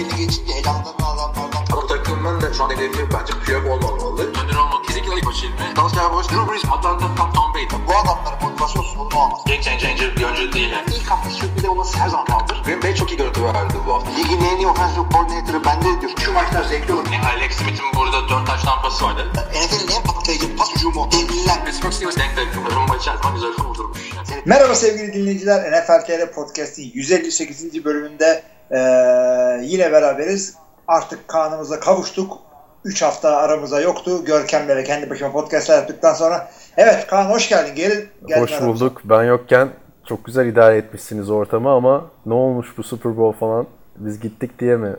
belli geçince elanlarını alanlardan Ama takımın da şu an hedefi bence Piyok olmamalı. Önder olmak kesinlikle ilk başı ilmi. Dalsya Boş, Drew Brees, Atlanta, Tom, Tom Brady. bu adamların motivasyon sorunu olmaz. Game changer bir oyuncu değil. Yani. İlk hafta sürpriz olması her zaman kaldır. Green Bay çok iyi görüntü verdi bu hafta. Ligin en iyi offensive coordinator'ı bende diyor. Şu maçlar zevkli olur. Yani Alex Smith'in burada 4 taş tampası vardı. NFL'in en patlayıcı pas hücumu. Devliler. Pittsburgh Steelers denk denk. Rumba içerisinde güzel kurdurmuş. Merhaba sevgili dinleyiciler. NFL TR Podcast'in 158. bölümünde eee, yine beraberiz. Artık kanımıza kavuştuk. 3 hafta aramıza yoktu. Görkemlere kendi başıma podcastler yaptıktan sonra. Evet Kaan hoş geldin. Geri geldin Hoş aramıza. bulduk. Ben yokken çok güzel idare etmişsiniz ortamı ama ne olmuş bu Super Bowl falan? Biz gittik diye mi?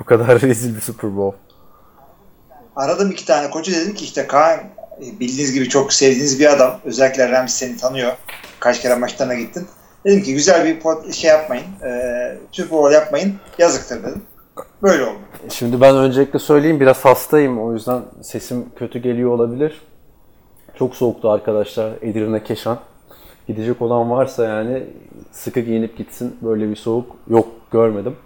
Bu kadar rezil bir Super Bowl. Aradım iki tane koçu dedim ki işte Kaan bildiğiniz gibi çok sevdiğiniz bir adam. Özellikle Rams seni tanıyor. Kaç kere maçlarına gittin. Dedim ki güzel bir pod, şey yapmayın. E, Bowl yapmayın. Yazıktır dedim. Böyle oldu. Şimdi ben öncelikle söyleyeyim biraz hastayım o yüzden sesim kötü geliyor olabilir. Çok soğuktu arkadaşlar Edirne Keşan. Gidecek olan varsa yani sıkı giyinip gitsin. Böyle bir soğuk yok görmedim.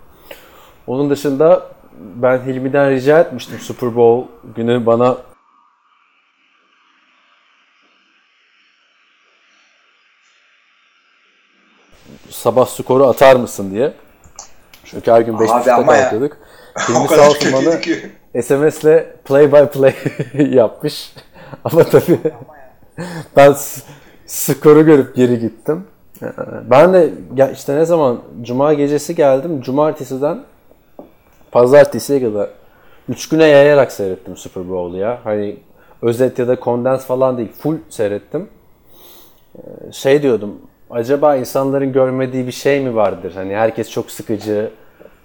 Onun dışında ben Hilmi'den rica etmiştim Super Bowl günü bana sabah skoru atar mısın diye. Çünkü her gün 5.30'da Abi ama ya. kalkıyorduk. Hilmi sağ olsun bana. SMS'le play by play yapmış. Ama tabii ben skoru görüp geri gittim. Ee, Ben de ya işte ne zaman cuma gecesi geldim. Cumartesiden pazartesiye kadar 3 güne yayarak seyrettim Super Bowl'u ya. Hani özet ya da kondens falan değil. Full seyrettim. Ee, Şey diyordum. Acaba insanların görmediği bir şey mi vardır? Hani herkes çok sıkıcı,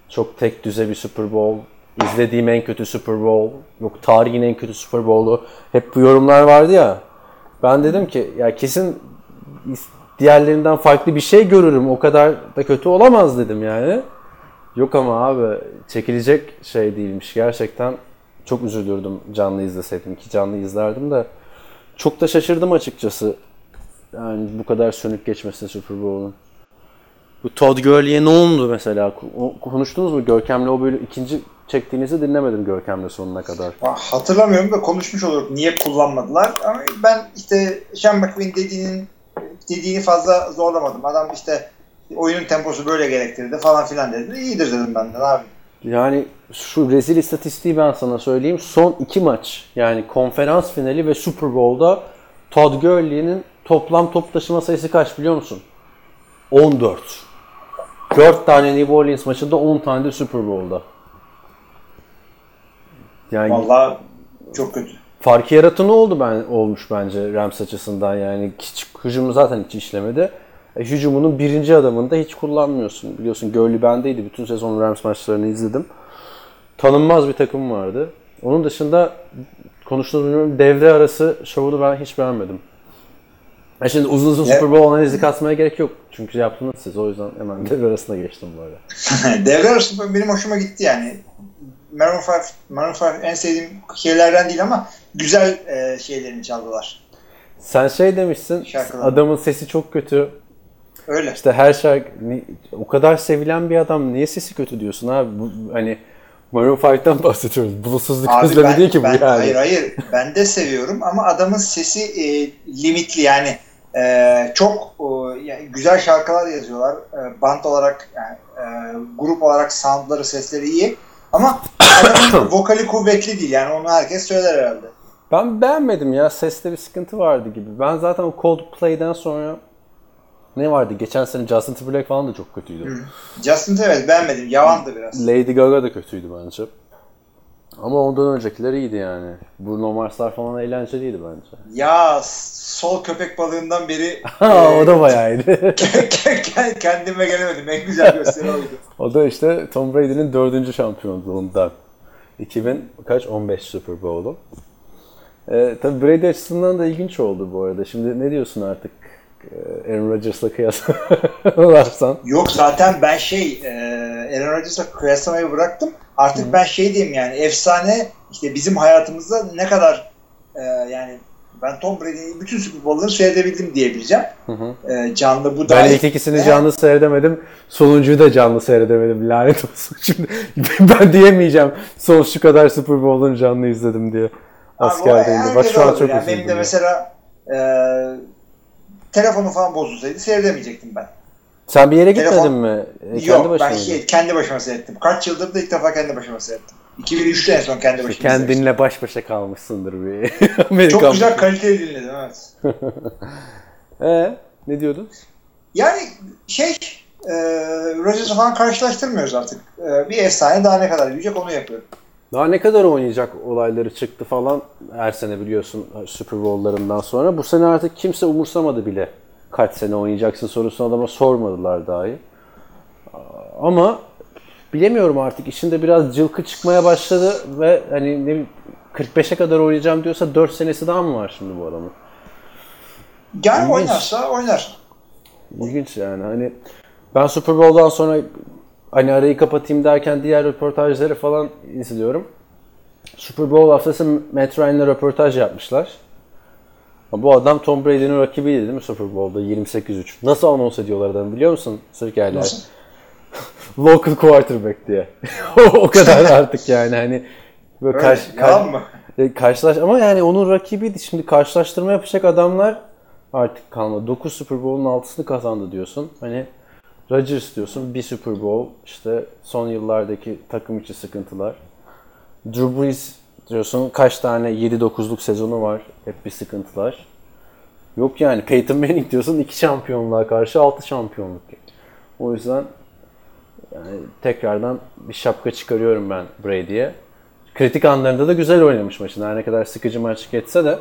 çok tek düze bir Super Bowl. İzlediğim en kötü Super Bowl. Yok tarihin en kötü Super Bowl'u. Hep bu yorumlar vardı ya. Ben dedim ki ya kesin diğerlerinden farklı bir şey görürüm. O kadar da kötü olamaz dedim yani. Yok ama abi çekilecek şey değilmiş. Gerçekten çok üzülürdüm canlı izleseydim ki canlı izlerdim de. Çok da şaşırdım açıkçası. Yani bu kadar sönük geçmesine Super Bowl'un. Bu Todd Gurley'e ne oldu mesela? Konuştunuz mu Görkem'le o böyle ikinci çektiğinizi dinlemedim Görkem'le sonuna kadar. Hatırlamıyorum da konuşmuş oluruk niye kullanmadılar. Ama ben işte Sean McVay'in dediğinin dediğini fazla zorlamadım. Adam işte oyunun temposu böyle gerektirdi falan filan dedi. İyidir dedim ben de abi. Yani şu rezil istatistiği ben sana söyleyeyim. Son iki maç yani konferans finali ve Super Bowl'da Todd Gurley'nin toplam top taşıma sayısı kaç biliyor musun? 14. 4 tane New Orleans maçında 10 tane de Super Bowl'da. Yani Vallahi çok kötü. farkı yaratan oldu ben olmuş bence Rams açısından yani hiç hücumu zaten hiç işlemedi. E, hücumunun birinci adamını da hiç kullanmıyorsun. Biliyorsun Gurley bendeydi. Bütün sezon Rams maçlarını izledim. Tanınmaz bir takım vardı. Onun dışında konuştuğumuz bilmiyorum devre arası şovunu ben hiç beğenmedim. E şimdi uzun uzun? Super Bowl analizi kasmaya gerek yok. Çünkü yaptınız siz. O yüzden hemen devre arasına geçtim böyle. Devre arası benim hoşuma gitti yani. Maroon 5, Maroon 5 en sevdiğim şeylerden değil ama güzel e, şeylerini çaldılar. Sen şey demişsin. Şarkılar. Adamın sesi çok kötü. Öyle. İşte her şarkı o kadar sevilen bir adam niye sesi kötü diyorsun abi? Bu, hani Maroon 5'ten bahsediyoruz. Bulutsuzluk özlemi değil ki bu ben- yani. Hayır hayır. Ben de seviyorum ama adamın sesi e, limitli yani e, çok e, güzel şarkılar yazıyorlar. E, band olarak yani, e, grup olarak soundları sesleri iyi ama vokali kuvvetli değil yani onu herkes söyler herhalde. Ben beğenmedim ya. Seste bir sıkıntı vardı gibi. Ben zaten o Coldplay'den sonra ne vardı? Geçen sene Justin Timberlake falan da çok kötüydü. Justin evet beğenmedim. Yavandı biraz. Lady Gaga da kötüydü bence. Ama ondan öncekiler iyiydi yani. Bruno Mars'lar falan eğlenceliydi bence. Ya sol köpek balığından beri Ha e, o da bayağı iyiydi. kendime gelemedim. En güzel gösteri oydu. o da işte Tom Brady'nin dördüncü şampiyonluğundan. 2000 kaç? 15 Super Bowl'u. Ee, tabii Brady açısından da ilginç oldu bu arada. Şimdi ne diyorsun artık e, Aaron Rodgers'la kıyaslarsan? Yok zaten ben şey e, Aaron Rodgers'la kıyaslamayı bıraktım. Artık ben şey diyeyim yani efsane işte bizim hayatımızda ne kadar e, yani Ben Tom Brady'nin bütün Super Bowl'ları seyredebildim diyebileceğim. Ee, canlı bu Ben dahil. ilk ikisini canlı seyredemedim. Sonuncuyu da canlı seyredemedim. Lanet olsun. Şimdi ben diyemeyeceğim son şu kadar Super Bowl'un canlı izledim diye. Askerdeyim de. Bak şu an çok yani. Benim de mesela e, telefonu falan bozulsaydı seyredemeyecektim ben. Sen bir yere Telefon- gitmedin mi? E, kendi Yok ben şey, kendi başıma seyrettim. Kaç yıldır da ilk defa kendi başıma seyrettim. 2003'te en son kendi başıma seyrettim. Kendinle baş başa kalmışsındır bir Amerikan. Çok güzel kaliteli dinledim evet. Ee, ne diyordun? Yani şey e, Rodgers'ı falan karşılaştırmıyoruz artık. E, bir efsane daha ne kadar büyüyecek onu yapıyor. Daha ne kadar oynayacak olayları çıktı falan her sene biliyorsun Super Bowl'larından sonra. Bu sene artık kimse umursamadı bile kaç sene oynayacaksın sorusunu adama sormadılar dahi. Ama bilemiyorum artık işinde biraz cılkı çıkmaya başladı ve hani ne bileyim, 45'e kadar oynayacağım diyorsa 4 senesi daha mı var şimdi bu adamın? Yani İlginç. oynarsa oynar. İlginç yani hani ben Super Bowl'dan sonra hani arayı kapatayım derken diğer röportajları falan izliyorum. Super Bowl haftası Matt Ryan'la röportaj yapmışlar. Bu adam Tom Brady'nin rakibiydi değil mi Super Bowl'da 28-3. Nasıl anons ediyorlar adamı biliyor musun? Sırkerler. Nasıl? Local quarterback diye. o kadar artık yani hani böyle Öyle, karşı, mı? e, karşılaş ama yani onun rakibiydi. Şimdi karşılaştırma yapacak adamlar artık kalmadı. 9 Super Bowl'un 6'sını kazandı diyorsun. Hani Rodgers diyorsun bir Super Bowl işte son yıllardaki takım içi sıkıntılar. Drew Brees diyorsun kaç tane 7-9'luk sezonu var. Hep bir sıkıntılar. Yok yani Peyton Manning diyorsun 2 şampiyonluğa karşı 6 şampiyonluk. O yüzden yani tekrardan bir şapka çıkarıyorum ben Brady'ye. Kritik anlarında da güzel oynamış maçını. Her ne kadar sıkıcı maç geçse de.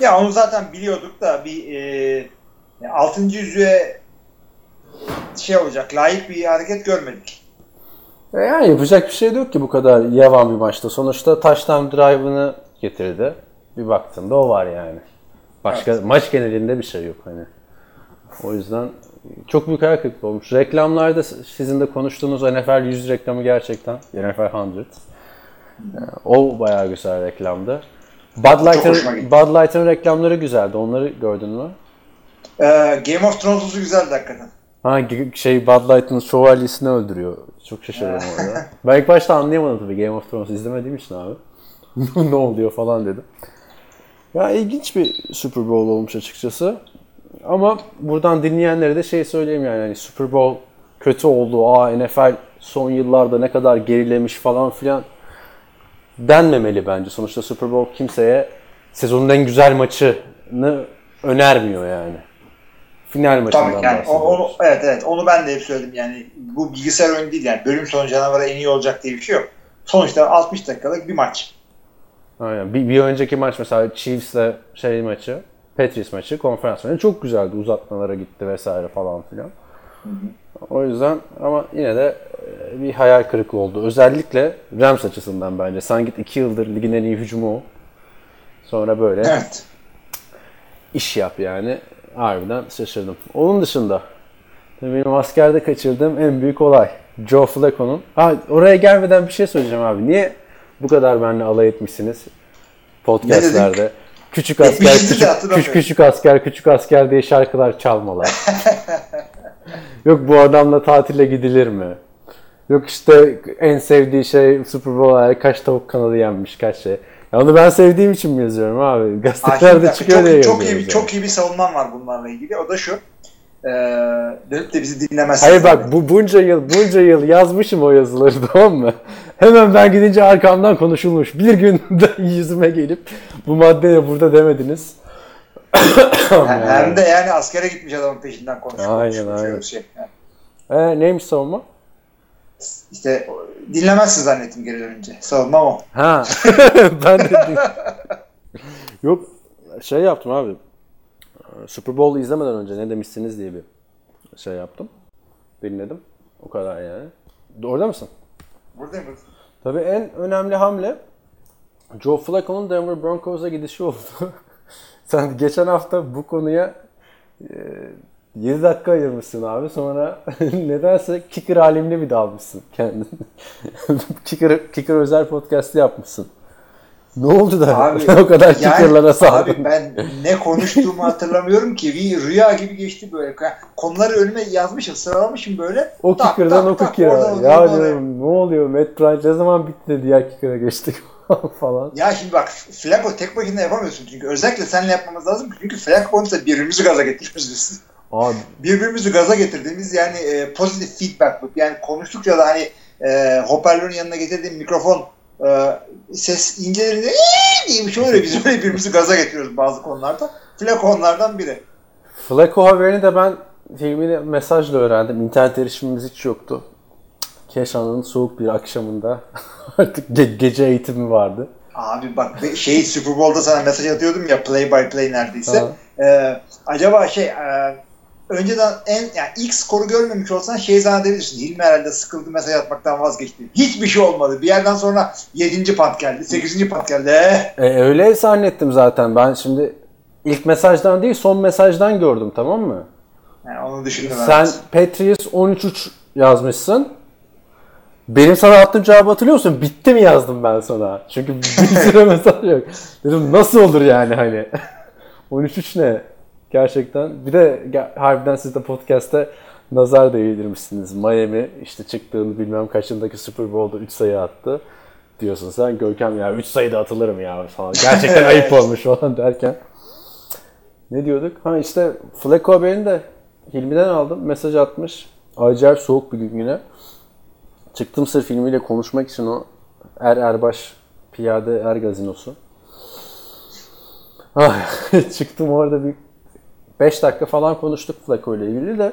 Ya onu zaten biliyorduk da bir e, 6. yüzüğe şey olacak, layık bir hareket görmedik. E Yani yapacak bir şey yok ki bu kadar yavan bir maçta. Sonuçta touchdown drive'ını getirdi. Bir baktığında o var yani. Başka maç genelinde bir şey yok hani. O yüzden çok büyük hayal kırıklığı olmuş. Reklamlarda sizin de konuştuğunuz NFL 100 reklamı gerçekten. NFL 100. E, O bayağı güzel reklamdı. Bud Light'ın. Bud Light'ın reklamları güzeldi. Onları gördün mü? E, Game of Thrones'u güzeldi hakikaten. Ha şey Bud Light'ın şövalyesini öldürüyor. Çok şaşırdım orada. ben ilk başta anlayamadım tabii Game of Thrones izlemediğim için abi. ne oluyor falan dedim. Ya ilginç bir Super Bowl olmuş açıkçası. Ama buradan dinleyenlere de şey söyleyeyim yani hani Super Bowl kötü oldu. Aa NFL son yıllarda ne kadar gerilemiş falan filan denmemeli bence. Sonuçta Super Bowl kimseye sezonun en güzel maçını önermiyor yani. Final maçından Tabii yani bahsediyoruz. onu, evet evet onu ben de hep söyledim yani bu bilgisayar oyunu değil yani bölüm sonu canavarı en iyi olacak diye bir şey yok. Sonuçta 60 dakikalık bir maç. Aynen. Bir, bir önceki maç mesela Chiefs'le şey maçı, Patriots maçı, konferans maçı çok güzeldi. Uzatmalara gitti vesaire falan filan. O yüzden ama yine de e, bir hayal kırıklığı oldu. Özellikle Rams açısından bence. Sen git 2 yıldır ligin en iyi hücumu o. Sonra böyle Evet. iş yap yani. Harbiden şaşırdım. Onun dışında benim askerde kaçırdığım en büyük olay. Joe Flacco'nun. Ha oraya gelmeden bir şey söyleyeceğim abi. Niye bu kadar benimle alay etmişsiniz podcastlerde? Küçük asker, küçük, küçük, küçük asker, küçük asker diye şarkılar çalmalar. Yok bu adamla tatile gidilir mi? Yok işte en sevdiği şey Super Bowl kaç tavuk kanalı yenmiş kaç şey. Ya onu ben sevdiğim için mi yazıyorum abi? Gazetelerde bak, çıkıyor diye çok, çok iyi çok iyi bir savunmam var bunlarla ilgili. O da şu. Ee, dönüp de bizi dinlemezsiniz. Hayır bak bu bunca yıl bunca yıl yazmışım o yazıları tamam mı? Hemen ben gidince arkamdan konuşulmuş. Bir gün de yüzüme gelip bu maddeye burada demediniz. Hem- de yani askere gitmiş adamın peşinden konuşuyor. Aynen, aynen. Şey. Yani E, neymiş savunma? İşte dinlemezsin zannettim geri dönünce. Savunmam o. Ha. ben de Yok şey yaptım abi. Super Bowl izlemeden önce ne demişsiniz diye bir şey yaptım. Dinledim. O kadar yani. Orada mısın? Buradayım. Tabii en önemli hamle Joe Flacco'nun Denver Broncos'a gidişi oldu. Sen geçen hafta bu konuya e, 7 dakika ayırmışsın abi. Sonra nedense kicker alemine bir dalmışsın kendin. kicker, kicker özel podcast'ı yapmışsın. Ne oldu da Abi, o kadar kicker'lara saldın? Abi ben ne konuştuğumu hatırlamıyorum ki. Bir rüya gibi geçti böyle. Konuları önüme yazmışım, sıralamışım böyle. O Tak, kicker'dan tak, o oradan Ya diyorum ne oluyor? Matt Bryant ne zaman bitti de diğer kicker'a geçtik falan. Ya şimdi bak Flacco tek başına yapamıyorsun çünkü. Özellikle seninle yapmamız lazım. Çünkü Flacco konusunda birbirimizi gaza getiriyoruz biz. Abi birbirimizi gaza getirdiğimiz yani e, pozitif feedback loop. Yani konuştukça da hani e, hoparlörün yanına getirdiğim mikrofon e, ses incelerinde diye bir şey oluyor. Biz böyle birbirimizi gaza getiriyoruz bazı konularda. Flacco onlardan biri. Flacco haberini de ben filmini mesajla öğrendim. İnternet erişimimiz hiç yoktu. Keşan'ın soğuk bir akşamında artık ge- gece eğitimi vardı. Abi bak şey Super Bowl'da sana mesaj atıyordum ya play by play neredeyse. Ha. Ee, acaba şey e, önceden en yani ilk skoru görmemiş olsan şey zannedebilirsin. Hilmi herhalde sıkıldı mesaj atmaktan vazgeçti. Hiçbir şey olmadı. Bir yerden sonra 7. pat geldi. 8. pat geldi. Eh, E, öyle zannettim zaten. Ben şimdi ilk mesajdan değil son mesajdan gördüm tamam mı? Yani onu düşündüm. Sen evet. Patriots 13-3 yazmışsın. Benim sana attığım cevabı hatırlıyor musun? Bitti mi yazdım ben sana? Çünkü bir sürü mesaj yok. Dedim nasıl olur yani hani. 13-3 ne? Gerçekten. Bir de harbiden siz de podcast'te nazar değdirmişsiniz. Miami işte çıktığını bilmem kaçındaki Super Bowl'da 3 sayı attı. Diyorsun sen Görkem ya 3 sayıda atılırım ya falan. Gerçekten ayıp olmuş falan derken. Ne diyorduk? Ha işte Flacco haberini de Hilmi'den aldım. Mesaj atmış. Acayip soğuk bir gün yine. Çıktım sırf filmiyle konuşmak için o Er Erbaş Piyade Er Gazinosu. Ah, Çıktım orada bir 5 dakika falan konuştuk Flacco ile ilgili de.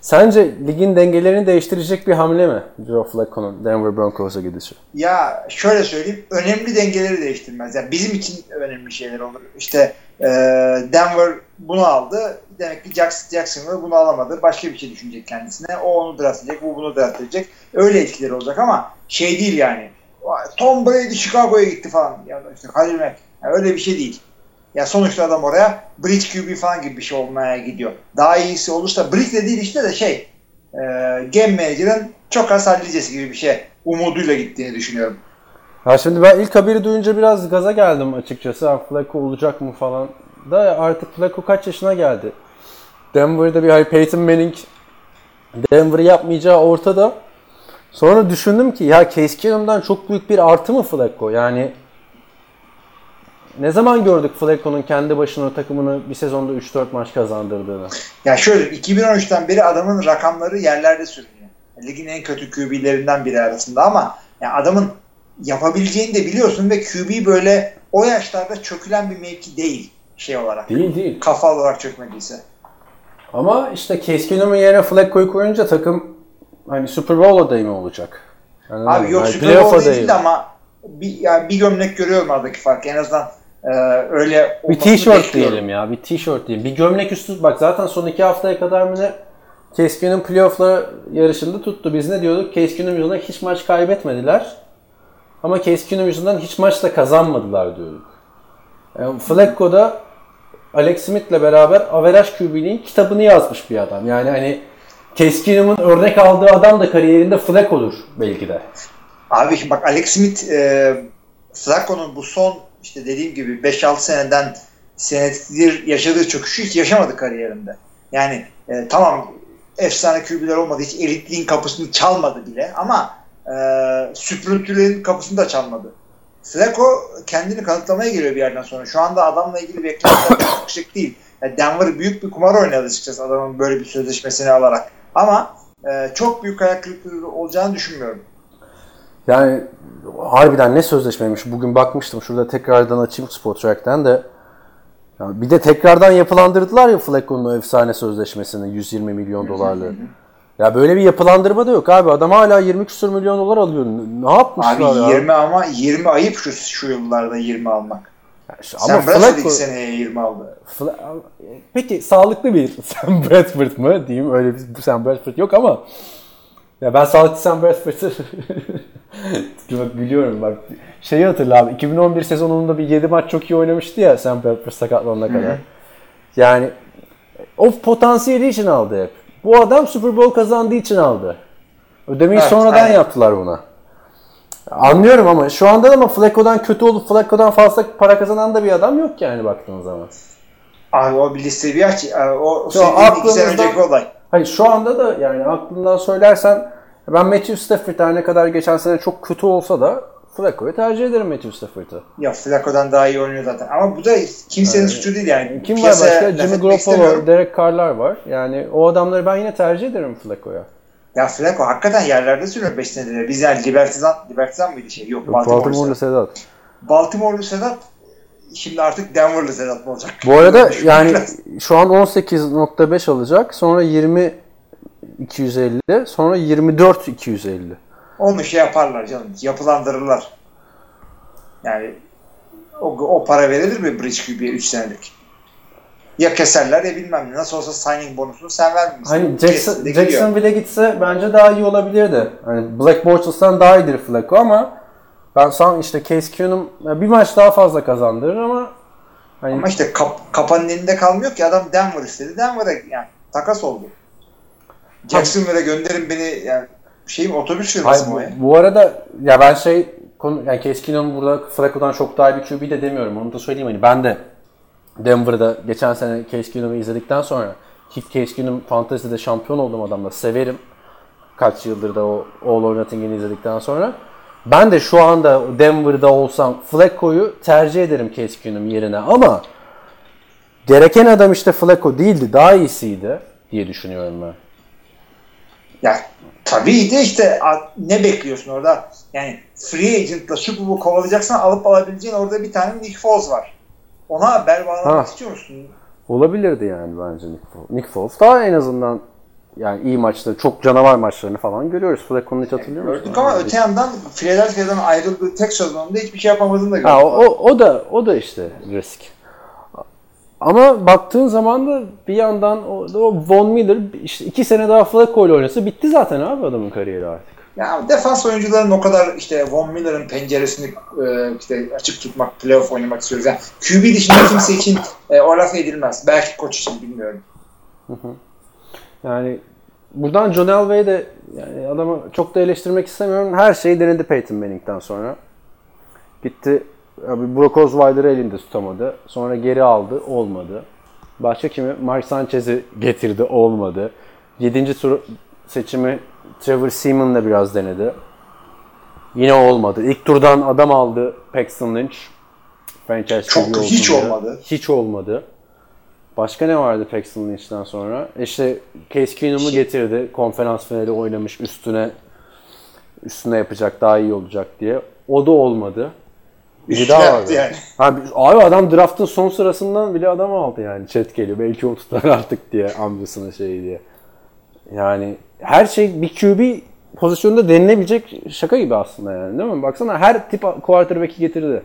Sence ligin dengelerini değiştirecek bir hamle mi Joe Flacco'nun Denver Broncos'a gidişi? Ya şöyle söyleyeyim. Önemli dengeleri değiştirmez. Yani bizim için önemli şeyler olur. İşte e, Denver bunu aldı. Demek ki Jackson, Jacksonville bunu alamadı. Başka bir şey düşünecek kendisine. O onu draft edecek. Bu bunu draft edecek. Öyle etkileri olacak ama şey değil yani. Tom Brady Chicago'ya gitti falan. Ya işte Halil Mack. Yani öyle bir şey değil. Ya sonuçta adam oraya Bridge QB falan gibi bir şey olmaya gidiyor. Daha iyisi olursa Bridge de değil işte de şey e, Game Manager'ın çok az halledeceğiz gibi bir şey umuduyla gittiğini düşünüyorum. Ya şimdi ben ilk haberi duyunca biraz gaza geldim açıkçası. Ha, Flacco olacak mı falan. Da artık Flacco kaç yaşına geldi? Denver'da bir hani Peyton Manning Denver'ı yapmayacağı ortada. Sonra düşündüm ki ya Case Keenum'dan çok büyük bir artı mı Flacco? Yani ne zaman gördük Flacco'nun kendi başına takımını bir sezonda 3-4 maç kazandırdığını? Ya şöyle 2013'ten beri adamın rakamları yerlerde sürünüyor. Ligin en kötü QB'lerinden biri arasında ama yani adamın yapabileceğini de biliyorsun ve QB böyle o yaşlarda çökülen bir mevki değil şey olarak. Değil değil. Kafa olarak çökmediyse. Ama işte Case Keenum'un yerine Flacco'yu koyunca takım hani Super Bowl adayı mı olacak? Yani Abi yok yani Super Bowl değil mı? ama bir, yani bir gömlek görüyorum aradaki fark. En azından e, öyle Bir bekliyorum. diyelim ya. Bir tişört diyelim. Bir gömlek üstü. Bak zaten son iki haftaya kadar mı ne? Keenum playoff'la yarışında tuttu. Biz ne diyorduk? Keenum yüzünden hiç maç kaybetmediler. Ama Keenum yüzünden hiç maç da kazanmadılar diyorduk. Yani Flacco da Alex Smith'le beraber average QB'nin kitabını yazmış bir adam. Yani hani Keenum'un örnek aldığı adam da kariyerinde Flacco'dur belki de. Abi bak Alex Smith e, Flacco'nun bu son işte dediğim gibi 5-6 seneden senedir yaşadığı çöküşü hiç yaşamadı kariyerinde. Yani e, tamam efsane QB'ler olmadı. Hiç elitliğin kapısını çalmadı bile ama e, süprüntülüğün kapısını da çalmadı. Flacco kendini kanıtlamaya geliyor bir yerden sonra. Şu anda adamla ilgili beklentiler çok yüksek değil. Yani Denver büyük bir kumar oynadı açıkçası adamın böyle bir sözleşmesini alarak. Ama e, çok büyük ayak olacağını düşünmüyorum. Yani harbiden ne sözleşmeymiş. Bugün bakmıştım. Şurada tekrardan açayım Spotrack'ten de. Ya bir de tekrardan yapılandırdılar ya Flacco'nun efsane sözleşmesini 120 milyon dolarlı. Ya böyle bir yapılandırma da yok abi. Adam hala 20 küsur milyon dolar alıyor. Ne yapmışlar Abi ya? 20 ama 20 ayıp şu, şu yıllarda 20 almak. Ya şu- Sen Ama Bradford Flacco... seneye 20 aldı. Fla- Peki sağlıklı bir Sam Bradford mı diyeyim öyle bir Sam Bradford yok ama ya ben sağlıklı Sam Bradford'ı bak gülüyorum bak şeyi hatırla abi 2011 sezonunda bir 7 maç çok iyi oynamıştı ya Sam Bradford sakatlanana kadar. Yani o potansiyeli için aldı hep. Bu adam Super Bowl kazandığı için aldı. Ödemeyi Evet, sonradan aynen. yaptılar buna. Anlıyorum ama şu anda da ama Flacco'dan kötü olup Flacco'dan fazla para kazanan da bir adam yok yani baktığın zaman. Abi o bir listeyi bir aç. O, o Şu an söylediğin iki sene aklımızda- önceki olay. Hayır şu anda da yani aklından söylersen ben Matthew Stafford her ne kadar geçen sene çok kötü olsa da Flacco'yu tercih ederim Matthew Stafford'ı. Ya Flacco'dan daha iyi oynuyor zaten. Ama bu da kimsenin suçu değil yani. Kim var Piyasaya başka? Jimmy. Garoppolo, Derek Carr'lar var. Yani o adamları ben yine tercih ederim Flacco'ya. Ya Flacco hakikaten yerlerde sürüyor 5 senedir. Biz yani Libertizan, Libertizan mıydı şey? Yok, Baltimore'lu Baltimore'lu Sedat. Baltimore'lu Sedat şimdi artık Denver'lı Sedat mı olacak? Bu arada yani şu an 18.5 alacak. Sonra 20 250, sonra 24 250. Onu şey yaparlar canım. Yapılandırırlar. Yani o, o para verilir mi Bridge QB'ye 3 senelik? Ya keserler ya bilmem ne. Nasıl olsa signing bonusunu sen vermiyorsun. Hani Jackson, gidiyor. Jacksonville'e gitse bence daha iyi olabilirdi. Hani Black Bortles'tan daha iyidir Flacco ama ben san işte Case Keenum bir maç daha fazla kazandırır ama hani Ama işte kap, kapanın elinde kalmıyor ki adam Denver istedi. Denver'a yani takas oldu. Jacksonville'e gönderin beni yani şeyim otobüs firması mı bu, o ya? bu arada ya ben şey konu yani Keenum burada Flacco'dan çok daha iyi bir QB de demiyorum. Onu da söyleyeyim hani ben de Denver'da geçen sene Keenum'u izledikten sonra Case Keenum Fantasy'de şampiyon olduğum adamla severim. Kaç yıldır da o All or Nothing'ini izledikten sonra. Ben de şu anda Denver'da olsam Flacco'yu tercih ederim Keenum yerine ama gereken adam işte Flacco değildi. Daha iyisiydi diye düşünüyorum ben. Ya tabii de işte ne bekliyorsun orada? Yani free agent'la Super Bowl kovalayacaksan alıp alabileceğin orada bir tane Nick Foles var. Ona haber bağlamak Ha. istiyor musun? Olabilirdi yani bence Nick Foles. Nick Foles daha en azından yani iyi maçları, çok canavar maçlarını falan görüyoruz. Flacco'nu hiç hatırlıyor musun? Gördük ama öte yandan Philadelphia'dan ayrıldığı tek sezonunda hiçbir şey yapamadığını da gördük. Ha, o, o, o da o da işte risk. Ama baktığın zaman da bir yandan o, o Von Miller işte iki sene daha Flacco ile oynasa bitti zaten abi adamın kariyeri artık. Ya defans oyuncuların o kadar işte Von Miller'ın penceresini e, işte açık tutmak, playoff oynamak istiyoruz. Yani QB dışında kimse için e, o laf edilmez. Belki koç için bilmiyorum. Yani buradan John Elway'i de yani adamı çok da eleştirmek istemiyorum. Her şeyi denedi Peyton Manning'den sonra. Gitti abi Brock Osweiler'ı elinde tutamadı. Sonra geri aldı. Olmadı. Başka kimi? Mark Sanchez'i getirdi. Olmadı. 7. tur seçimi Trevor Seaman'la biraz denedi. Yine olmadı. İlk turdan adam aldı Paxton Lynch. Franchise Çok hiç diye. olmadı. Hiç olmadı. Başka ne vardı Paxton Lynch'ten sonra? İşte Case Keenum'u getirdi. Konferans finali oynamış üstüne üstüne yapacak daha iyi olacak diye. O da olmadı. Biri daha vardı. yani. Abi, abi adam draftın son sırasından bile adam aldı yani. Chat geliyor. Belki o tutar artık diye amcasının şeyi diye. Yani her şey bir QB pozisyonunda denilebilecek şaka gibi aslında yani değil mi? Baksana her tip quarterback'i getirdi.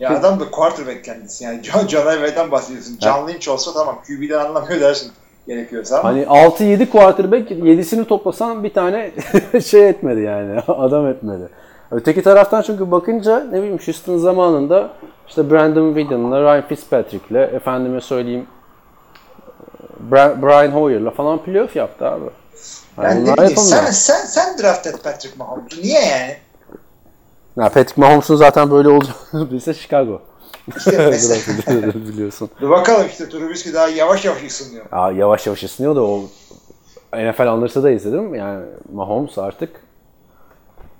Ya adam da quarterback kendisi. Yani John, John Elway'den bahsediyorsun. John Lynch olsa tamam QB'den anlamıyor dersin gerekiyorsa ama Hani 6-7 quarterback 7'sini toplasan bir tane şey etmedi yani. Adam etmedi. Öteki taraftan çünkü bakınca ne bileyim Houston zamanında işte Brandon Whedon'la Ryan Fitzpatrick'le efendime söyleyeyim Bra- Brian Hoyer'la falan playoff yaptı abi. Yani bileyim yapamıyor. sen, sen, sen draft et Patrick Mahomes'u. Niye yani? Ya Patrick Mahomes'un zaten böyle olacağını bilse Chicago. İşte mesela. biliyorsun. Dur bakalım işte Trubisky daha yavaş yavaş ısınıyor. Ya yavaş yavaş ısınıyor da o NFL alırsa da izledim. Yani Mahomes artık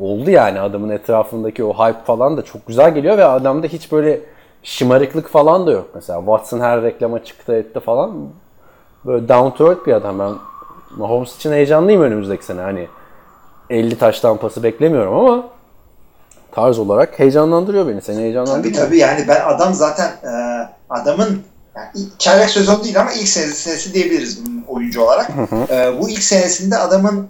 oldu yani adamın etrafındaki o hype falan da çok güzel geliyor ve adamda hiç böyle şımarıklık falan da yok. Mesela Watson her reklama çıktı etti falan. Böyle down to earth bir adam. Ben Mahomes için heyecanlıyım önümüzdeki sene. Hani 50 taş tampası beklemiyorum ama tarz olarak heyecanlandırıyor beni. Seni Tabii heyecanlandırıyor. tabii yani ben adam zaten e, adamın yani çaylak sezon değil ama ilk senesi, senesi diyebiliriz oyuncu olarak. E, bu ilk senesinde adamın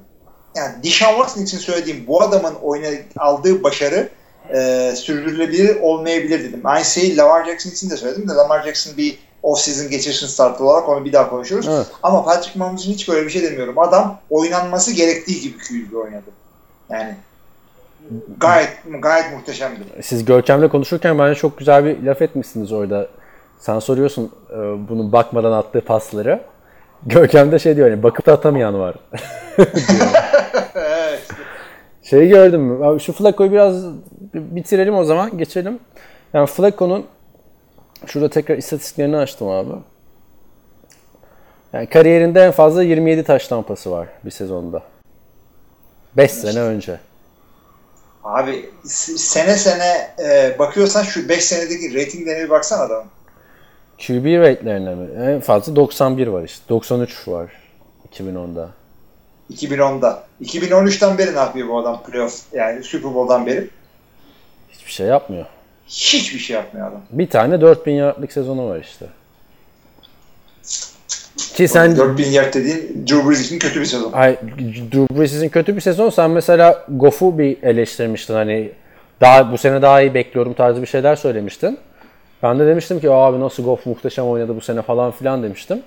yani Deshaun Watson için söylediğim bu adamın oyuna aldığı başarı e, sürdürülebilir olmayabilir dedim. Aynı şeyi Lamar Jackson için de söyledim de Lamar Jackson bir off-season geçirsin starter olarak onu bir daha konuşuruz. Evet. Ama Patrick Mahomes için hiç böyle bir şey demiyorum. Adam oynanması gerektiği gibi QB oynadı. Yani gayet gayet muhteşemdi. Siz Görkem'le konuşurken bence çok güzel bir laf etmişsiniz orada. Sen soruyorsun e, bunun bakmadan attığı pasları. Görkem de şey diyor hani bakıp da atamayan var. evet. Şeyi gördün mü? Abi Şu Flacco'yu biraz bitirelim o zaman. Geçelim. Yani Flacco'nun şurada tekrar istatistiklerini açtım abi. Yani kariyerinde en fazla 27 taş tampası var bir sezonda. 5 sene önce. Abi sene sene e, bakıyorsan şu 5 senedeki ratinglerine bir baksana adamın. QB rate'lerine mi? En fazla 91 var işte. 93 var 2010'da. 2010'da. 2013'ten beri ne yapıyor bu adam playoff yani Super Bowl'dan beri? Hiçbir şey yapmıyor. Hiçbir şey yapmıyor adam. Bir tane 4000 yardlık sezonu var işte. Ki sen 4000 yard dediğin Drew Brees için kötü bir sezon. Ay, Drew Brees'in kötü bir sezon. Sen mesela Goff'u bir eleştirmiştin. Hani daha bu sene daha iyi bekliyorum tarzı bir şeyler söylemiştin. Ben de demiştim ki abi nasıl Goff muhteşem oynadı bu sene falan filan demiştim.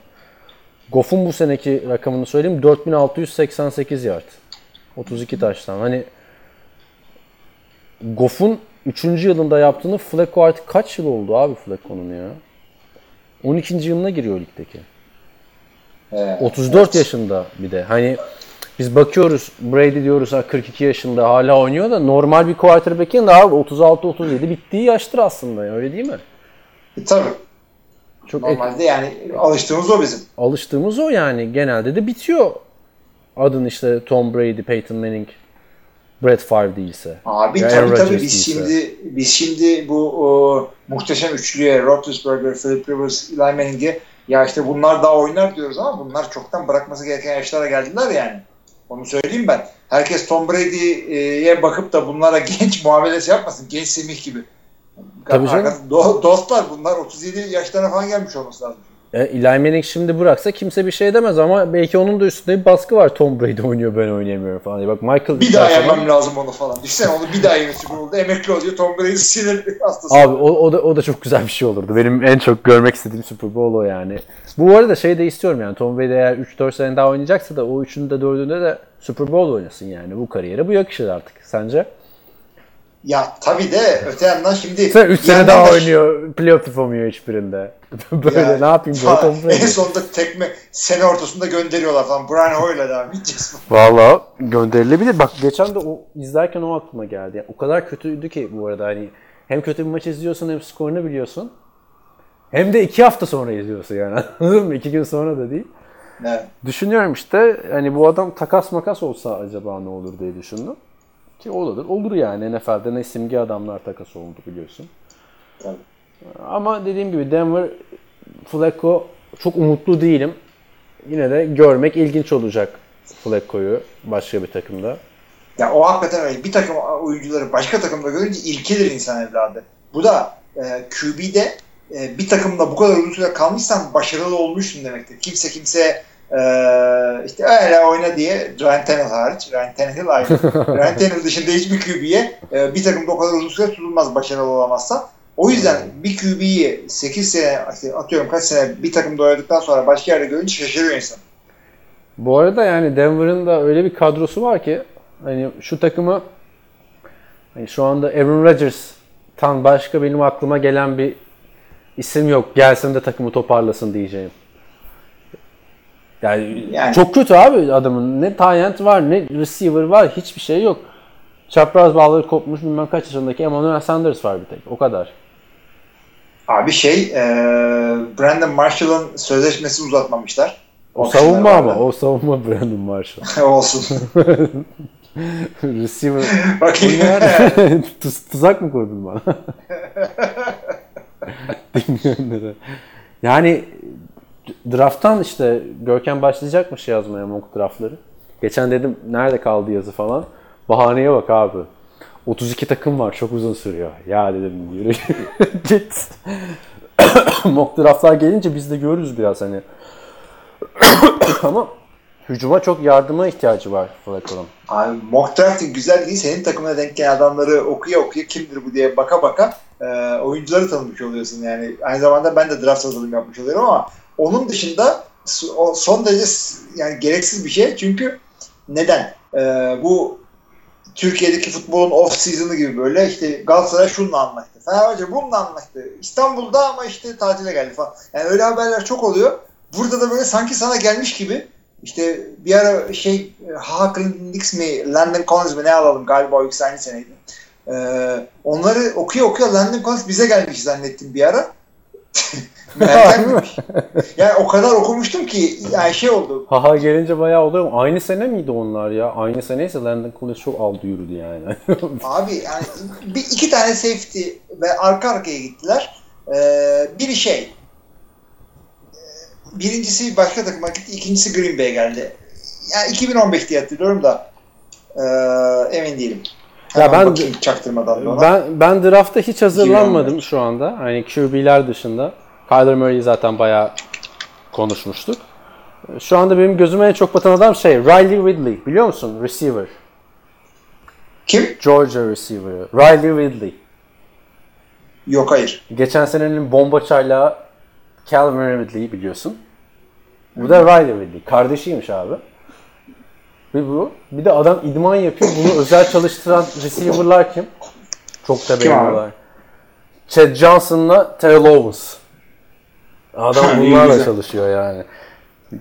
Goff'un bu seneki rakamını söyleyeyim 4688 yard. 32 taştan. Hani Goff'un 3. yılında yaptığını Flacco artık kaç yıl oldu abi Flacco'nun ya? 12. yılına giriyor ligdeki. Ee, 34 yaşında bir de. Hani biz bakıyoruz Brady diyoruz ha 42 yaşında hala oynuyor da normal bir quarterback'in abi 36-37 bittiği yaştır aslında öyle değil mi? E, tabii. Çok ek- Normalde yani alıştığımız o bizim. alıştığımız o yani genelde de bitiyor. Adın işte Tom Brady, Peyton Manning, Brett Favre değilse. Abi tabii tabii biz değilse. şimdi biz şimdi bu o, muhteşem üçlüye Roethlisberger, Philip Rivers, Eli Manning'e ya işte bunlar daha oynar diyoruz ama bunlar çoktan bırakması gereken yaşlara geldiler yani. Onu söyleyeyim ben. Herkes Tom Brady'ye bakıp da bunlara genç muamelesi yapmasın. Genç Semih gibi. Tabii canım. Do- dostlar bunlar 37 yaşlarına falan gelmiş olması lazım. E, Eli Manning şimdi bıraksa kimse bir şey demez ama belki onun da üstünde bir baskı var. Tom Brady oynuyor ben oynayamıyorum falan diye. Bak Michael Bir daha yemem lazım onu falan. Düşünsene onu bir daha yemesi oldu. Emekli oluyor. Tom Brady sinir hastası. Abi o, o da o da çok güzel bir şey olurdu. Benim en çok görmek istediğim Super Bowl o yani. Bu arada şey de istiyorum yani Tom Brady eğer 3-4 sene daha oynayacaksa da o 3'ünde 4'ünde de Super Bowl oynasın yani. Bu kariyere bu yakışır artık sence? Ya tabii de öte yandan şimdi Sen 3 bir sene daha da- oynuyor. Playoff yapamıyor hiçbirinde. Böyle Ya, ne yapayım böyle falan. En sonunda tekme sene ortasında gönderiyorlar falan. Brian Hoyer'la devam edeceğiz. Valla gönderilebilir. Bak geçen de o izlerken o aklıma geldi. Yani o kadar kötüydü ki bu arada hani hem kötü bir maç izliyorsun hem skorunu biliyorsun. Hem de iki hafta sonra izliyorsun yani anladın mı? İki gün sonra da değil. Evet. Düşünüyorum işte hani bu adam takas makas olsa acaba ne olur diye düşündüm. Ki olur. Olur yani NFL'de ne simge adamlar takas oldu biliyorsun. Tabii. Ama dediğim gibi Denver Flacco çok umutlu değilim. Yine de görmek ilginç olacak Flacco'yu başka bir takımda. Ya o hakikaten öyle. Bir takım oyuncuları başka takımda görünce ilkedir insan evladı. Bu da e, QB'de e, bir takımda bu kadar uzun süre kalmışsan başarılı olmuşsun demektir. Kimse kimse e, işte öyle oyna diye Ryan Tannehill hariç. Ryan Tannehill ayrı. Ryan Tannehill dışında hiçbir QB'ye e, bir takımda o kadar uzun süre tutulmaz başarılı olamazsa. O yüzden bir QB'yi 8 sene atıyorum kaç sene bir takımda oynadıktan sonra başka yerde görünce şaşırıyor insan. Bu arada yani Denver'ın da öyle bir kadrosu var ki hani şu takımı hani şu anda Aaron Rodgers'tan başka benim aklıma gelen bir isim yok. Gelsin de takımı toparlasın diyeceğim. Yani, Yani- çok kötü abi adamın. Ne tight var ne receiver var hiçbir şey yok. Çapraz bağları kopmuş bilmem kaç yaşındaki Emmanuel Sanders var bir tek. O kadar. Abi şey e, Brandon Marshall'ın sözleşmesi uzatmamışlar. O kısımları savunma ama. vardı. O savunma Brandon Marshall. Olsun. receiver. Bakayım. Tuz, tuzak mı kurdun bana? Yani drafttan işte Görkem başlayacakmış yazmaya mock draftları. Geçen dedim nerede kaldı yazı falan. Bahaneye bak abi. 32 takım var çok uzun sürüyor. Ya dedim yürü git. mock draftlar gelince biz de görürüz biraz hani. Ama hücuma çok yardıma ihtiyacı var Flacco'nun. Abi mock drafting güzel değil. Senin takımına denk gelen adamları okuya okuya kimdir bu diye baka baka e, oyuncuları tanımış oluyorsun. Yani aynı zamanda ben de draft hazırlığım yapmış oluyorum ama onun dışında son derece yani gereksiz bir şey. Çünkü neden? E, bu Türkiye'deki futbolun off season'ı gibi böyle işte Galatasaray şununla anlaştı. Fenerbahçe bununla anlaştı. İstanbul'da ama işte tatile geldi falan. Yani öyle haberler çok oluyor. Burada da böyle sanki sana gelmiş gibi işte bir ara şey Ha Nix mi Landon Collins mi ne alalım galiba o ikisi aynı seneydi. Ee, onları okuyor okuyor Landon Collins bize gelmiş zannettim bir ara. Meğer yani o kadar okumuştum ki yani şey oldu. Haha gelince bayağı oluyor? Aynı sene miydi onlar ya? Aynı seneyse Landon Collins çok aldı yürüdü yani. Abi yani bir, iki tane safety ve arka arkaya gittiler. Ee, biri şey e, birincisi başka takıma gitti. ikincisi Green Bay'e geldi. Yani 2015 diye hatırlıyorum da e, emin değilim. Ya ben- bakayım çaktırmadan ben ben draftta hiç hazırlanmadım 2014. şu anda. Hani QB'ler dışında. Kyler Murray'i zaten bayağı konuşmuştuk. Şu anda benim gözüme en çok batan adam şey Riley Ridley. Biliyor musun? Receiver. Kim? Georgia receiver'ı. Riley Ridley. Yok hayır. Geçen senenin bomba çaylağı Calvin Ridley'i biliyorsun. Bu da Riley Ridley. Kardeşiymiş abi. Ve bu. Bir de adam idman yapıyor. Bunu özel çalıştıran receiver'lar kim? Çok da beğeniyorlar. Chad Johnson'la Terrell Owens. Adam bunlarla çalışıyor yani.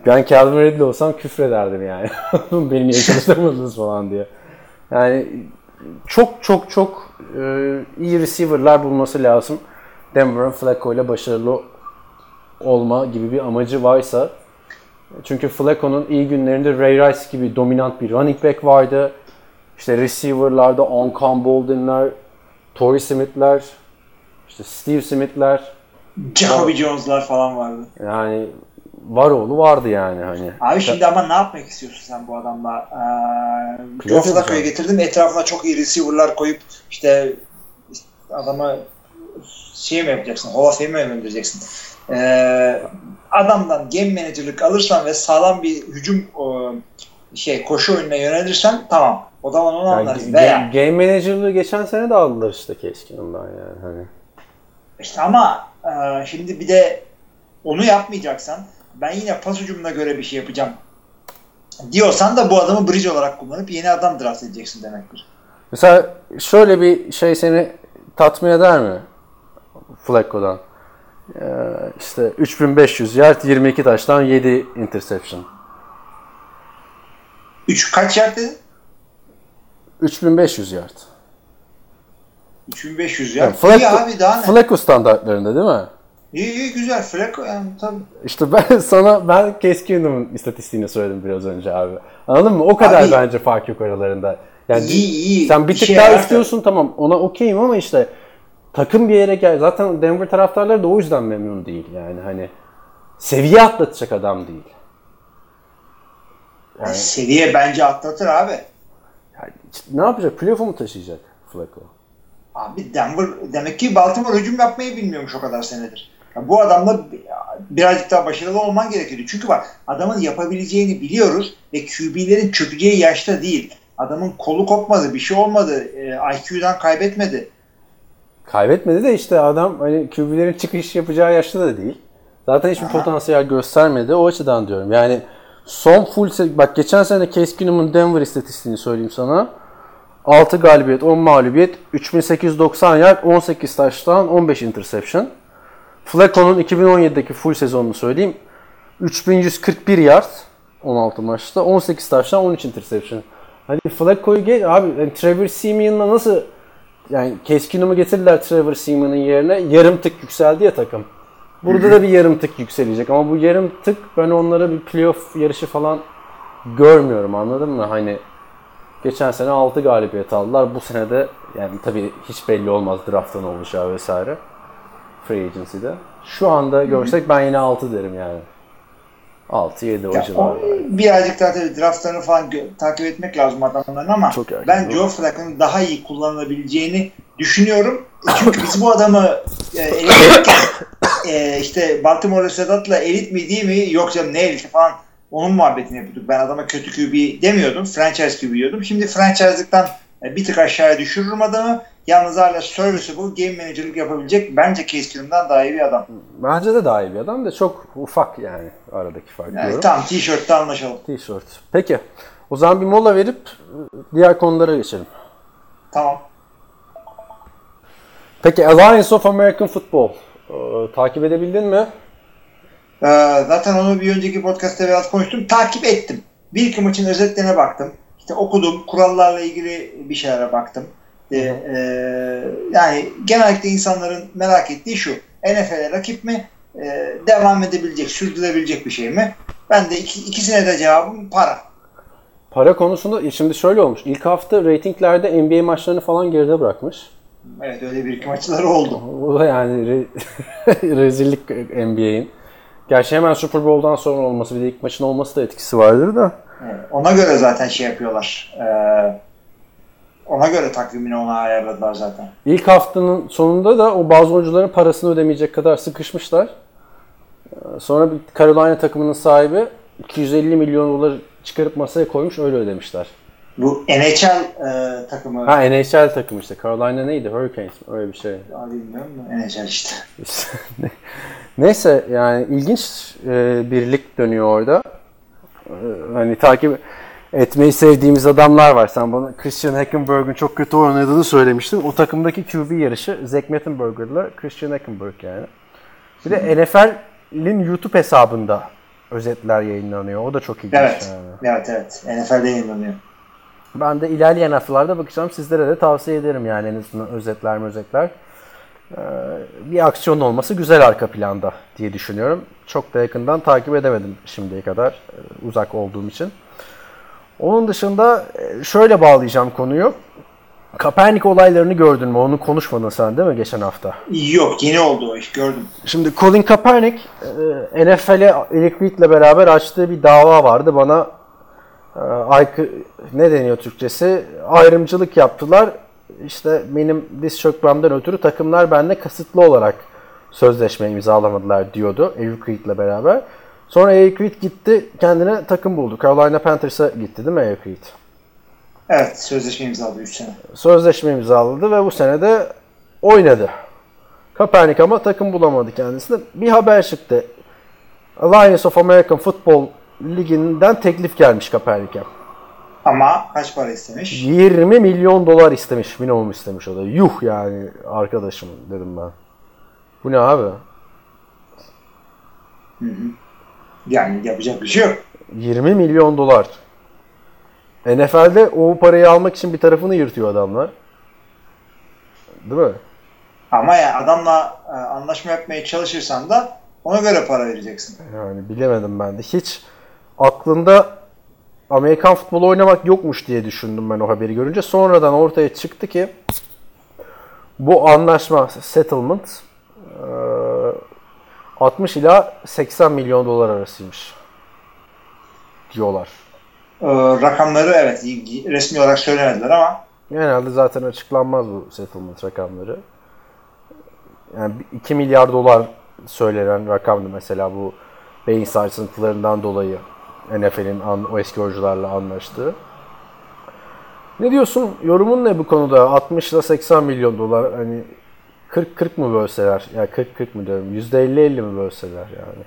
Ben Calvin Ridley olsam küfrederdim yani. Beni niye çalıştırmadınız falan diye. Yani çok çok çok e, iyi receiver'lar bulması lazım. Denver'ın Flacco ile başarılı olma gibi bir amacı varsa. Çünkü Flacco'nun iyi günlerinde Ray Rice gibi dominant bir running back vardı. İşte receiver'larda Oncon Bolden'ler, Torrey Smith'ler, işte Steve Smith'ler. Jacoby Jones'lar falan vardı. Yani var oğlu vardı yani hani. Abi şimdi ama ne yapmak istiyorsun sen bu adamla? Ee, Joe Flacco'yu getirdim. Etrafına çok iyi receiver'lar koyup işte adama şey mi yapacaksın? Hall of Fame'e mi göndereceksin? Ee, adamdan game manager'lık alırsan ve sağlam bir hücum şey koşu oyununa yönelirsen tamam. O zaman onu Yani anlarız. ga- Veya game manager'lığı geçen sene de aldılar işte Keskin'den yani hani. işte ama e, şimdi bir de onu yapmayacaksan ben yine pas hücumuna göre bir şey yapacağım diyorsan da bu adamı bridge olarak kullanıp yeni adam draft edeceksin demektir. Mesela şöyle bir şey seni tatmin eder mi? Flacco'dan. Ee, işte 3500 yard, 22 taştan 7 interception. 3 kaç yard dedin? 3500 yard. 3500 Yani yard. Flacco, iyi abi daha ne? Flacco standartlarında değil mi? İyi iyi güzel. Flacco yani tabii. İşte ben sana ben Case Keenum'un istatistiğini söyledim biraz önce abi. Anladın mı? O kadar Abi- bence fark yok aralarında. Yani İyi iyi. sen bir tık şey daha yararsa- istiyorsun tamam ona okeyim ama işte takım bir yere gel. Zaten Denver taraftarları da o yüzden memnun değil yani hani seviye atlatacak adam değil. Yani, Seviye bence atlatır abi. yani ne yapacak? Playoff'u mu taşıyacak Flacco? Abi Denver demek ki Baltimore hücum yapmayı bilmiyormuş o kadar senedir. Ya bu adamla birazcık daha başarılı olman gerekiyordu. Çünkü bak adamın yapabileceğini biliyoruz ve QB'lerin çökeceği yaşta değil. Adamın kolu kopmadı, bir şey olmadı. E, IQ'dan kaybetmedi. Kaybetmedi de işte adam hani QB'lerin çıkış yapacağı yaşta da değil. Zaten hiçbir potansiyel göstermedi. O açıdan diyorum. Yani son full bak geçen sene Case Keenum'un Denver istatistiğini söyleyeyim sana. 6 galibiyet, 10 mağlubiyet, 3890 yard, 18 taştan, 15 interception. Flacco'nun 2017'deki full sezonunu söyleyeyim. 3141 yard 16 maçta, 18 taştan, 13 interception. Hadi Flacco'yu geç abi yani Trevor Simeon'la nasıl yani Case Keenum'u getirdiler Trevor Seaman'ın yerine. Yarım tık yükseldi ya takım. Burada da bir yarım tık yükselecek ama bu yarım tık ben onlara bir playoff yarışı falan görmüyorum anladın mı? Hani geçen sene 6 galibiyet aldılar. Bu sene de yani tabii hiç belli olmaz drafttan olacağı vesaire. Free agency'de. Şu anda görsek ben yine 6 derim yani. 6-7 o birazcık daha tabii draftlarını falan takip etmek lazım adamların ama Çok erken, ben? Joe Flacco'nun daha iyi kullanılabileceğini düşünüyorum. Çünkü biz bu adamı e, elitlerken e, işte Baltimore Sedat'la elit mi değil mi yok canım ne eliti falan onun muhabbetini yapıyorduk. Ben adama kötü QB demiyordum. Franchise QB diyordum. Şimdi franchise'lıktan e, bir tık aşağıya düşürürüm adamı. Yalnız hala serviceable game manager'lık yapabilecek bence Case Keenum'dan daha iyi bir adam. Bence de daha iyi bir adam da çok ufak yani aradaki fark Yani diyorum. tamam t-shirtte anlaşalım. Tişört. Peki. O zaman bir mola verip diğer konulara geçelim. Tamam. Peki Alliance of American Football. Ee, takip edebildin mi? Ee, zaten onu bir önceki podcast'te biraz konuştum. Takip ettim. Bir iki maçın özetlerine baktım. İşte okudum. Kurallarla ilgili bir şeylere baktım. Ee, e, yani genellikle insanların merak ettiği şu. NFL'e rakip mi? Ee, devam edebilecek, sürdürülebilecek bir şey mi? Ben de iki, ikisine de cevabım para. Para konusunda şimdi şöyle olmuş. İlk hafta reytinglerde NBA maçlarını falan geride bırakmış. Evet öyle bir iki maçları oldu. Bu da yani re- rezillik NBA'in. Gerçi hemen Super Bowl'dan sonra olması bir de ilk maçın olması da etkisi vardır da. Evet, ona göre zaten şey yapıyorlar. Ee, ona göre takvimini ona ayarladılar zaten. İlk haftanın sonunda da o bazı oyuncuların parasını ödemeyecek kadar sıkışmışlar. Ee, Sonra bir Carolina takımının sahibi 250 milyon dolar çıkarıp masaya koymuş öyle ödemişler. Bu NHL e, takımı Ha NHL takımı işte. Carolina neydi? Hurricanes mi? Öyle bir şey. Ya bilmiyorum da NHL işte. Neyse yani ilginç e, bir lig dönüyor orada. E, hani takip etmeyi sevdiğimiz adamlar var. Sen bana Christian Hackenberg'ün çok kötü oynadığını söylemiştin. O takımdaki QB yarışı Zach Mettenberger'la Christian Hackenberg yani. Bir de NFL'in YouTube hesabında özetler yayınlanıyor. O da çok ilginç Evet. yani. Evet evet. NFL'de yayınlanıyor. Ben de ilerleyen haftalarda bakacağım. Sizlere de tavsiye ederim yani en azından özetler özetler. Ee, bir aksiyon olması güzel arka planda diye düşünüyorum. Çok da yakından takip edemedim şimdiye kadar e, uzak olduğum için. Onun dışında e, şöyle bağlayacağım konuyu. Kaepernick olaylarını gördün mü? Onu konuşmadın sen değil mi geçen hafta? Yok yeni oldu o iş gördüm. Şimdi Colin Kaepernick e, NFL'e Eric Reid'le beraber açtığı bir dava vardı. Bana aykı, ne deniyor Türkçesi? Ayrımcılık yaptılar. İşte benim diz çökmemden ötürü takımlar bende kasıtlı olarak sözleşme imzalamadılar diyordu Eric Reid'le beraber. Sonra Eric gitti kendine takım buldu. Carolina Panthers'a gitti değil mi Eric? Evet sözleşme imzaladı 3 sene. Sözleşme imzaladı ve bu sene de oynadı. Kaepernick ama takım bulamadı kendisine. Bir haber çıktı. Alliance of American Football Ligi'nden teklif gelmiş Kaepernick'e. Ama kaç para istemiş? 20 milyon dolar istemiş. Minimum istemiş o da. Yuh yani arkadaşım dedim ben. Bu ne abi? Yani yapacak bir şey yok. 20 milyon dolar. NFL'de o parayı almak için bir tarafını yırtıyor adamlar. Değil mi? Ama ya adamla e, anlaşma yapmaya çalışırsan da ona göre para vereceksin. Yani bilemedim ben de. Hiç aklında Amerikan futbolu oynamak yokmuş diye düşündüm ben o haberi görünce. Sonradan ortaya çıktı ki bu anlaşma, settlement eee, 60 ila 80 milyon dolar arasıymış diyorlar. Ee, rakamları evet resmi olarak söylemediler ama Genelde zaten açıklanmaz bu settlement rakamları. Yani 2 milyar dolar söylenen rakamdı mesela bu beyin sarsıntılarından dolayı NFL'in an- o eski oyuncularla anlaştığı. Ne diyorsun? Yorumun ne bu konuda? 60 ile 80 milyon dolar hani 40-40 mı bölseler? Ya 40-40 mı diyorum? %50-50 mi bölseler yani?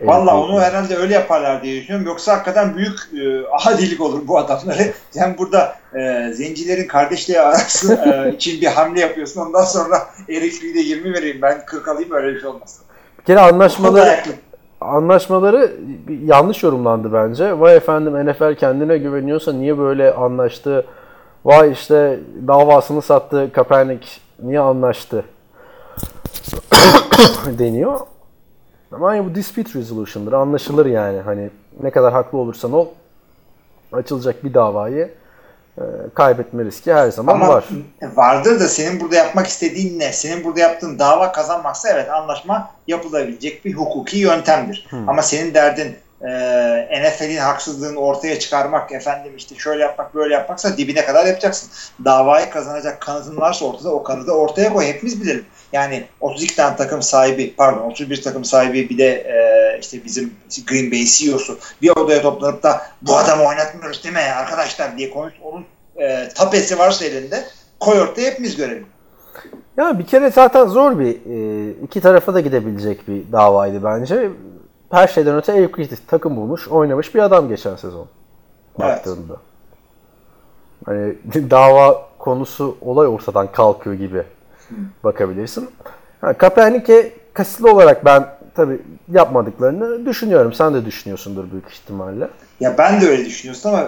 Valla onu herhalde öyle yaparlar diye düşünüyorum. Yoksa hakikaten büyük e, adilik olur bu adamları. Sen burada e, zencilerin kardeşliği arası e, için bir hamle yapıyorsun. Ondan sonra Erik Lee'de 20 vereyim ben 40 alayım öyle bir şey olmaz. Bir kere anlaşmaları Dayaklı. Anlaşmaları yanlış yorumlandı bence. Vay efendim NFL kendine güveniyorsa niye böyle anlaştı? Vay işte davasını sattı Kaepernick niye anlaştı? deniyor. Ama yani bu dispute resolution'dır. Anlaşılır yani. Hani ne kadar haklı olursan ol açılacak bir davayı kaybetme riski her zaman Ama var. vardır da senin burada yapmak istediğin ne? Senin burada yaptığın dava kazanmaksa evet anlaşma yapılabilecek bir hukuki yöntemdir. Ama senin derdin e, NFL'in haksızlığını ortaya çıkarmak, efendim işte şöyle yapmak, böyle yapmaksa dibine kadar yapacaksın. Davayı kazanacak kanıtın varsa ortada o kanıtı ortaya koy. Hepimiz bilelim. Yani 32 tane takım sahibi, pardon 31 takım sahibi bir de e, işte bizim Green Bay CEO'su bir odaya toplanıp da bu adamı oynatmıyoruz değil mi arkadaşlar diye konuş. Onun e, tapesi varsa elinde koy ortaya hepimiz görelim. Ya bir kere zaten zor bir e, iki tarafa da gidebilecek bir davaydı bence. Her şeyden öte Reid takım bulmuş, oynamış bir adam geçen sezon. Evet. Baktığında. Hani dava konusu olay ortadan kalkıyor gibi bakabilirsin. Ha, Kaepernick'e kasıtlı olarak ben tabii yapmadıklarını düşünüyorum. Sen de düşünüyorsundur büyük ihtimalle. Ya ben de öyle düşünüyorsun ama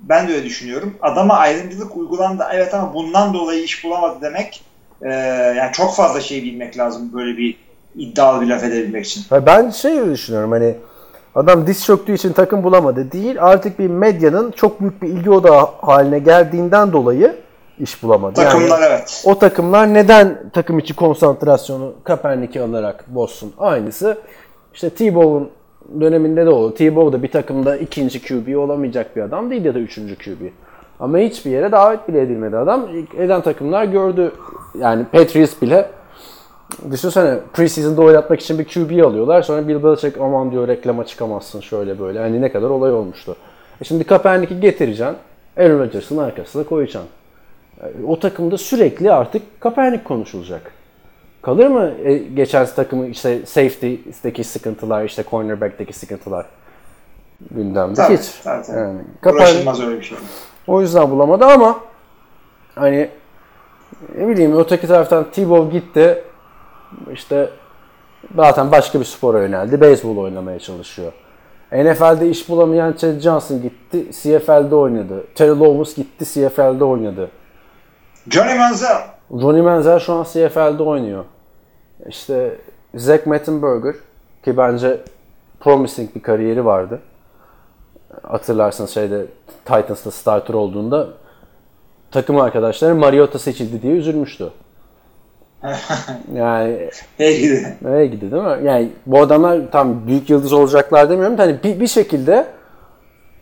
ben de öyle düşünüyorum. Adama ayrımcılık uygulandı evet ama bundan dolayı iş bulamadı demek e, yani çok fazla şey bilmek lazım böyle bir iddialı bir laf edebilmek için. Ben şey düşünüyorum hani adam diz çöktüğü için takım bulamadı değil artık bir medyanın çok büyük bir ilgi odağı haline geldiğinden dolayı iş bulamadı. Yani Takımlar evet. o takımlar neden takım içi konsantrasyonu Kaepernick'i alarak bozsun? Aynısı işte Tebow'un döneminde de oldu. Tebow da bir takımda ikinci QB olamayacak bir adam değil ya da üçüncü QB. Ama hiçbir yere davet bile edilmedi adam. Eden takımlar gördü. Yani Patriots bile Düşünsene preseason'da oynatmak için bir QB alıyorlar. Sonra Bill Belichick aman diyor reklama çıkamazsın şöyle böyle. Hani ne kadar olay olmuştu. E şimdi Kaepernick'i getireceksin. Aaron Rodgers'ın arkasına koyacaksın. O takımda sürekli artık Kaepernick konuşulacak. Kalır mı e, geçen takımı işte safety'deki sıkıntılar, işte cornerback'teki sıkıntılar gündemde? Tabii, Hiç. tabii, tabii. Yani Kaepernick- öyle bir şey. o yüzden bulamadı ama hani ne bileyim öteki taraftan Tebow gitti. İşte zaten başka bir spora yöneldi. Beyzbol oynamaya çalışıyor. NFL'de iş bulamayan Chad Johnson gitti. CFL'de oynadı. Terrell Owens gitti. CFL'de oynadı. Johnny Manziel. Johnny Manziel şu an CFL'de oynuyor. İşte Zach Mettenberger ki bence promising bir kariyeri vardı. Hatırlarsınız şeyde Titans'ta starter olduğunda takım arkadaşları Mariota seçildi diye üzülmüştü. yani Peki. nereye gitti değil mi? Yani bu adamlar tam büyük yıldız olacaklar demiyorum da hani bir, bir şekilde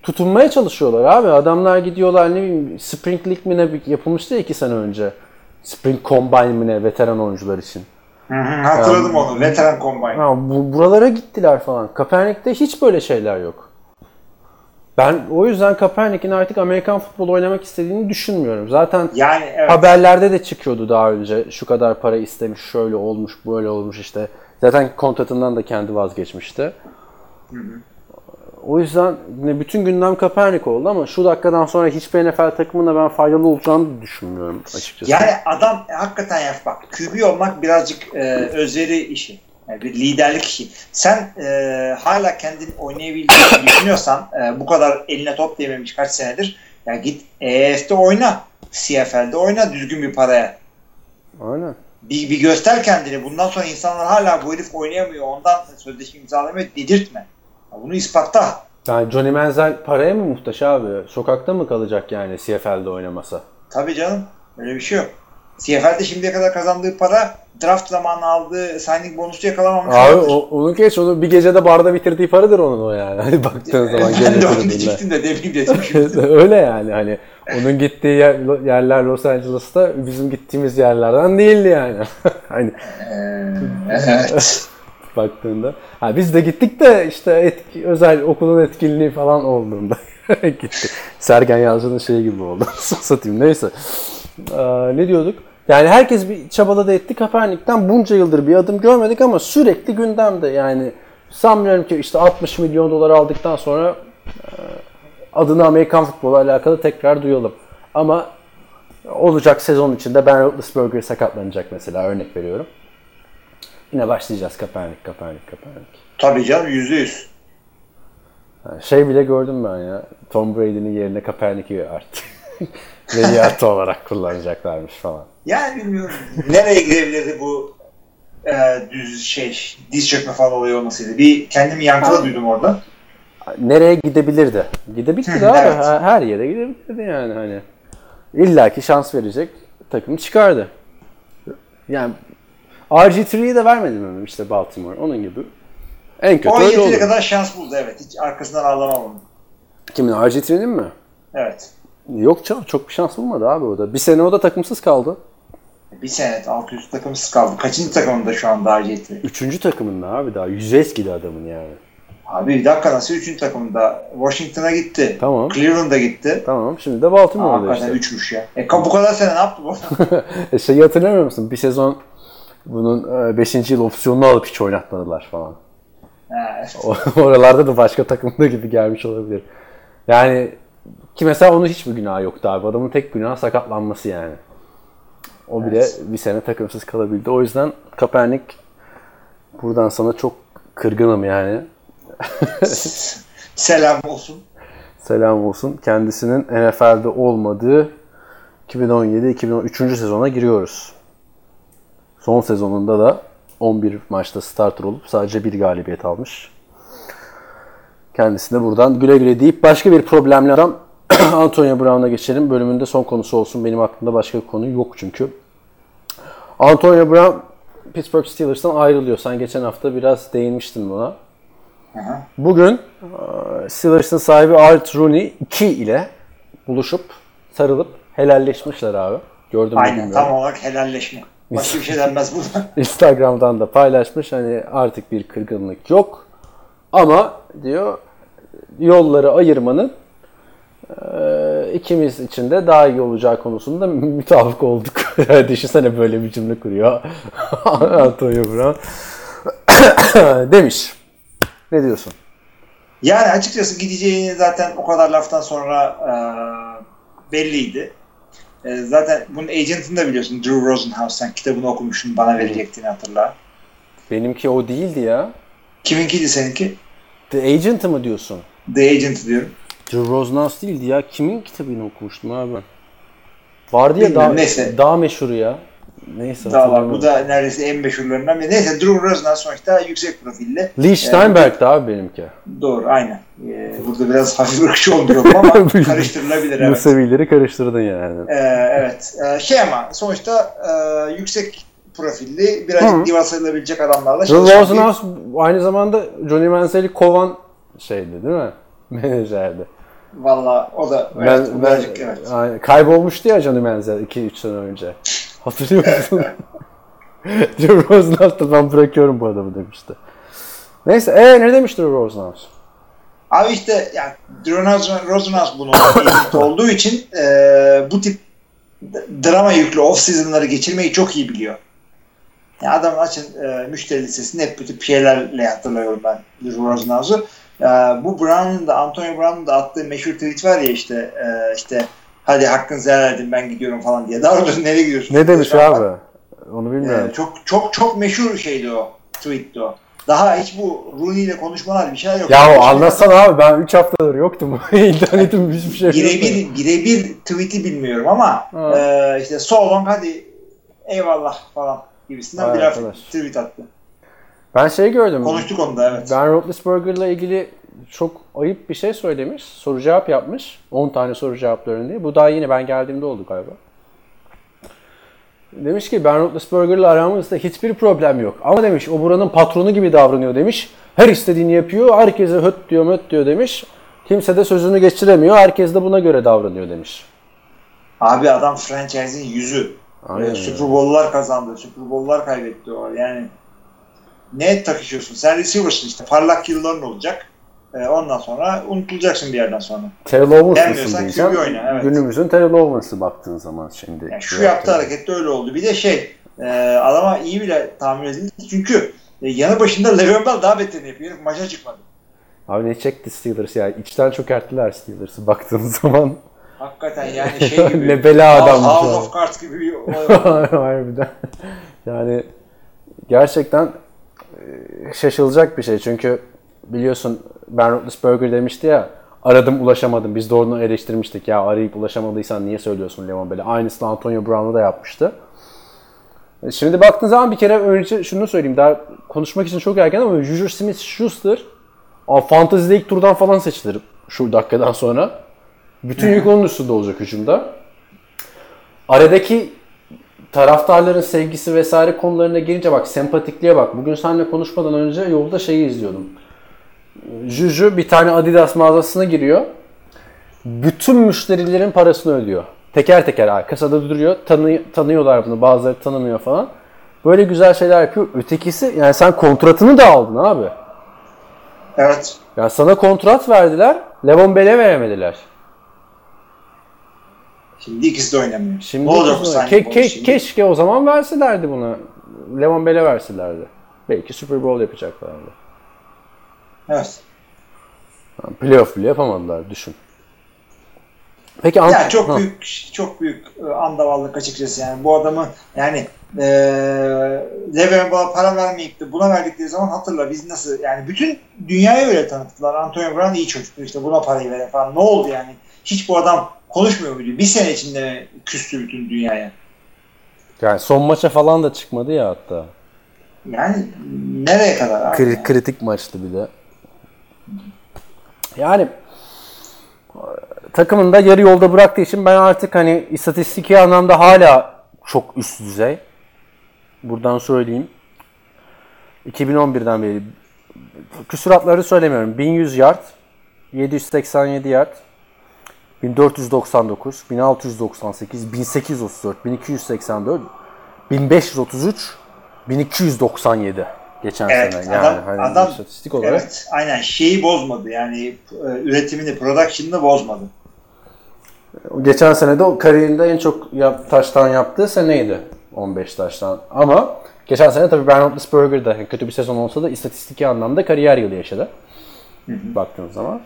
tutunmaya çalışıyorlar abi. Adamlar gidiyorlar ne bileyim Spring League mi ne yapılmıştı ya iki sene önce. Spring Combine mi ne veteran oyuncular için. Hı hı, Hatırladım onu. Veteran Combine. Ha, bu, buralara gittiler falan. Kaepernick'te hiç böyle şeyler yok. Ben o yüzden Kaepernick'in artık Amerikan futbolu oynamak istediğini düşünmüyorum. Zaten Yani evet. haberlerde de çıkıyordu daha önce. Şu kadar para istemiş, şöyle olmuş, böyle olmuş işte. Zaten kontratından da kendi vazgeçmişti. O yüzden bütün gündem Kaepernick oldu ama şu dakikadan sonra hiçbir NFL takımına ben faydalı olacağını düşünmüyorum açıkçası. Yani adam hakikaten ya bak QB olmak birazcık e, özveri işi. Yani bir liderlik işi. Sen e, hala kendin oynayabildiğini düşünüyorsan e, bu kadar eline top değmemiş kaç senedir ya git EF'de oyna. CFL'de oyna düzgün bir paraya. Aynen. Bir, bir göster kendini. Bundan sonra insanlar hala bu herif oynayamıyor. Ondan sözleşme imzalamıyor. Dedirtme. Bunu ispatla. Yani Johnny Manziel paraya mı muhtaç abi? Sokakta mı kalacak yani CFL'de oynamasa? Tabii canım. Öyle bir şey yok. CFL'de şimdiye kadar kazandığı para draft zamanı aldığı signing bonusu yakalamamış. Abi olabilir. o, onu geç onu bir gecede barda bitirdiği paradır onun o yani. Hani baktığın zaman ben de onu diyecektim de demin dedim şimdi. Öyle yani hani onun gittiği yer- yerler Los Angeles'ta bizim gittiğimiz yerlerden değildi yani. hani evet. Baktığında. Ha biz de gittik de işte etki, özel okulun etkinliği falan olduğunda gitti. Sergen Yalçın'ın şeyi gibi oldu. Satayım neyse. Aa, ne diyorduk? Yani herkes bir çabaladı etti. Kaepernick'ten bunca yıldır bir adım görmedik ama sürekli gündemde. Yani sanmıyorum ki işte 60 milyon dolar aldıktan sonra adını Amerikan futbolu alakalı tekrar duyalım. Ama olacak sezon içinde Ben Roethlisberger sakatlanacak mesela örnek veriyorum. Yine başlayacağız Kaepernick, Kaepernick, Kaepernick. Tabii canım yüzde yüz. Şey bile gördüm ben ya. Tom Brady'nin yerine Kaepernick'i artık. Veliahtı olarak kullanacaklarmış falan. Yani bilmiyorum. Nereye gidebilirdi bu e, düz şey diz çökme falan olayı olmasıydı. Bir kendimi yankılı duydum orada. Nereye gidebilirdi? Gidebilirdi abi. evet. Her yere gidebilirdi yani hani. İlla ki şans verecek takım çıkardı. Yani RG3'yi de vermedi mi işte Baltimore? Onun gibi. En kötü O öyle yeteri olur. kadar şans buldu evet. Hiç arkasından ağlamam onu. Kimin? RG3'nin mi? Evet. Yok canım çok bir şans bulmadı abi o da. Bir sene o da takımsız kaldı. Bir sene alt üst takımsız kaldı. Kaçıncı takımında şu anda Arjetli? Üçüncü takımında abi daha. Yüzü eskidi adamın yani. Abi bir dakika nasıl üçüncü takımında? Washington'a gitti. Tamam. Cleveland'a gitti. Tamam şimdi de Baltimore'da Hakikaten işte. üçmüş ya. E bu kadar sene ne yaptı bu? E, Şeyi hatırlamıyor musun? Bir sezon bunun 5. yıl opsiyonunu alıp hiç oynatmadılar falan. Evet. Oralarda da başka takımda gibi gelmiş olabilir. Yani ki mesela onun hiçbir günahı yoktu abi. Adamın tek günahı sakatlanması yani. O bile Evet. bir sene takımsız kalabildi. O yüzden Kaepernick buradan sana çok kırgınım yani. Selam olsun. Selam olsun. Kendisinin NFL'de olmadığı 2017-2013. sezona giriyoruz. Son sezonunda da 11 maçta starter olup sadece bir galibiyet almış. Kendisine buradan güle güle deyip başka bir problemli adam Antonio Brown'a geçelim. Bölümünde son konusu olsun. Benim aklımda başka bir konu yok çünkü. Antonio Brown Pittsburgh Steelers'tan ayrılıyor. Sen geçen hafta biraz değinmiştin buna. Bugün e, Steelers'ın sahibi Art Rooney 2 ile buluşup sarılıp helalleşmişler abi. Gördün mü Aynen tam olarak helalleşme. Başka bir şey denmez buna. Instagram'dan da paylaşmış. Hani artık bir kırgınlık yok. Ama diyor yolları ayırmanın e, ikimiz için de daha iyi olacağı konusunda mütafık olduk. Düşünsene böyle bir cümle kuruyor. Antonio Brown. Demiş. Ne diyorsun? Yani açıkçası gideceğini zaten o kadar laftan sonra e, belliydi. E, zaten bunun agent'ını da biliyorsun. Drew Rosenhaus. Sen kitabını okumuştun. Bana verecektiğini hatırla. Benimki o değildi ya. Kiminkiydi seninki? The Agent'ı mı diyorsun? The Agent diyorum. Drew Rosenhaus değildi ya. Kimin kitabını okumuştum abi ben? Vardı ya Bilmiyorum, daha, neyse. daha meşhuru ya. Neyse. Daha var. Bu da neredeyse en meşhurlarından biri. Neyse Drew Rosenhaus sonuçta yüksek profilli. Lee Steinberg'di abi benimki. Doğru aynen. E, burada biraz hafif ırkçı olmuyorum ama karıştırılabilir. Evet. Musevileri karıştırdın yani. Ee, evet. Ee, şey ama sonuçta e, yüksek profilli, birazcık diva sayılabilecek adamlarla Drew çalışan bir- Rosenhaus aynı zamanda Johnny Manziel'i kovan şeydi değil mi? Menajerdi. Valla o da evet, ben, o ben, birazcık evet. Aynen. kaybolmuştu ya Johnny Manziel 2-3 sene önce. Hatırlıyor musun? Drew Rosenhaus da ben bırakıyorum bu adamı demişti. Neyse ee, ne demiş Drew Rosenhaus? Abi işte yani Drew Rosenhaus bunun olduğu için e, bu tip drama yüklü off season'ları geçirmeyi çok iyi biliyor. Yani adamın açın e, müşteri listesini hep bu tip şeylerle hatırlıyorum ben Drew Rosenhaus'u. E, bu Brown'un da Antonio Brown'un da attığı meşhur tweet var ya işte e, işte hadi hakkınızı helal edin ben gidiyorum falan diye. Daha doğrusu nereye gidiyorsun? Ne demiş abi? Onu bilmiyorum. Ee, çok çok çok meşhur şeydi o. Tweetti o. Daha hiç bu Rooney ile konuşmalar bir şeyler yok. ya o anlatsana abi ben 3 haftadır yoktum. İnternetim hiçbir şey yok. Birebir tweet'i bilmiyorum ama Ha. e, işte so long hadi eyvallah falan gibisinden Vay bir tweet attı. Ben şey gördüm. Konuştuk onu da evet. Ben Roethlisberger'la ilgili çok ayıp bir şey söylemiş. Soru cevap yapmış. 10 tane soru cevaplarını diye. Bu daha yine ben geldiğimde oldu galiba. Demiş ki ben Roethlisberger'la aramızda hiçbir problem yok. Ama demiş o buranın patronu gibi davranıyor demiş. Her istediğini yapıyor. Herkese höt diyor möt diyor demiş. Kimse de sözünü geçiremiyor. Herkes de buna göre davranıyor demiş. Abi adam franchise'in yüzü. Aynen Ee, Super Bowl'lar kazandı. Super Bowl'lar kaybetti o. Yani ne takışıyorsun? Sen receiver'sın işte. Parlak yılların olacak. Ee, ondan sonra unutulacaksın bir yerden sonra. Terrell Owens mısın diyeceğim. QB oyna, evet. Günümüzün Terrell Owens'ı baktığın zaman şimdi. Yani şu yaptığı hareket de öyle oldu. Bir de şey e, adama iyi bile tahmin edildi. Çünkü e, yanı başında Le'Veon Bell daha beterini yapıyor. Maça çıkmadı. Abi ne çekti Steelers ya? İçten çökerttiler Steelers'ı baktığın zaman. Hakikaten yani şey gibi. Ne bela adammış House of Cards gibi bir. Harbiden. Yani gerçekten e, şaşılacak bir şey. Çünkü biliyorsun Ben Roethlisberger demişti ya aradım ulaşamadım. Biz de onu eleştirmiştik. Ya arayıp ulaşamadıysan niye söylüyorsun Levan Bell'e? Aynısını Antonio Brown'da da yapmıştı. E, Şimdi baktığın zaman bir kere önce şunu söyleyeyim. Daha konuşmak için çok erken ama Juju Smith-Schuster Aa, Fantasy'de ilk turdan falan seçilir şu dakikadan sonra. Bütün yük onun üstünde olacak hücumda. Aradaki taraftarların sevgisi vesaire konularına gelince bak sempatikliğe bak. Bugün seninle konuşmadan önce yolda şeyi izliyordum. Juju bir tane Adidas mağazasına giriyor. Bütün müşterilerin parasını ödüyor. Teker teker abi. Kasada duruyor. Tanı, tanıyorlar bunu. Bazıları tanımıyor falan. Böyle güzel şeyler yapıyor. Ötekisi yani sen kontratını da aldın abi. evet. Ya sana kontrat verdiler. Levon Bell'e veremediler. Şimdi ikisi de oynamıyor. Şimdi ne bu ke- ke- şimdi? keşke o zaman verselerdi bunu. Levon Bell'e verselerdi. Belki Super Bowl yapacaklardı. Evet. Playoff bile yapamadılar düşün. Peki Ant- Ya çok Ha. büyük çok büyük e, andavallık açıkçası yani bu adamı yani e, para vermeyip de buna verdikleri zaman hatırla biz nasıl yani bütün dünyaya öyle tanıttılar. Antonio Brown iyi çocuktu işte buna parayı veren falan. Ne oldu yani? Hiç bu adam konuşmuyor muydu? Bir sene içinde küstü bütün dünyaya. yani son maça falan da çıkmadı ya hatta. Yani nereye kadar abi? Kri- yani? kritik maçtı bir de. Yani takımını da yarı yolda bıraktığı için ben artık hani istatistiki anlamda hala çok üst düzey. Buradan söyleyeyim. 2011'den beri küsuratları söylemiyorum. 1100 yard, 787 yard, 1499, 1698, 1834, 1284, 1533, 1297 geçen Evet, sene. Yani adam, hani adam istatistik olarak. evet, aynen şeyi bozmadı yani e, üretimini, production'ını bozmadı. Geçen sene de o kariyerinde en çok yap, taştan yaptığı seneydi. 15 taştan. Ama geçen sene tabii Ben Roethlisberger yani kötü bir sezon olsa da istatistiki anlamda kariyer yılı yaşadı. Baktığın zaman.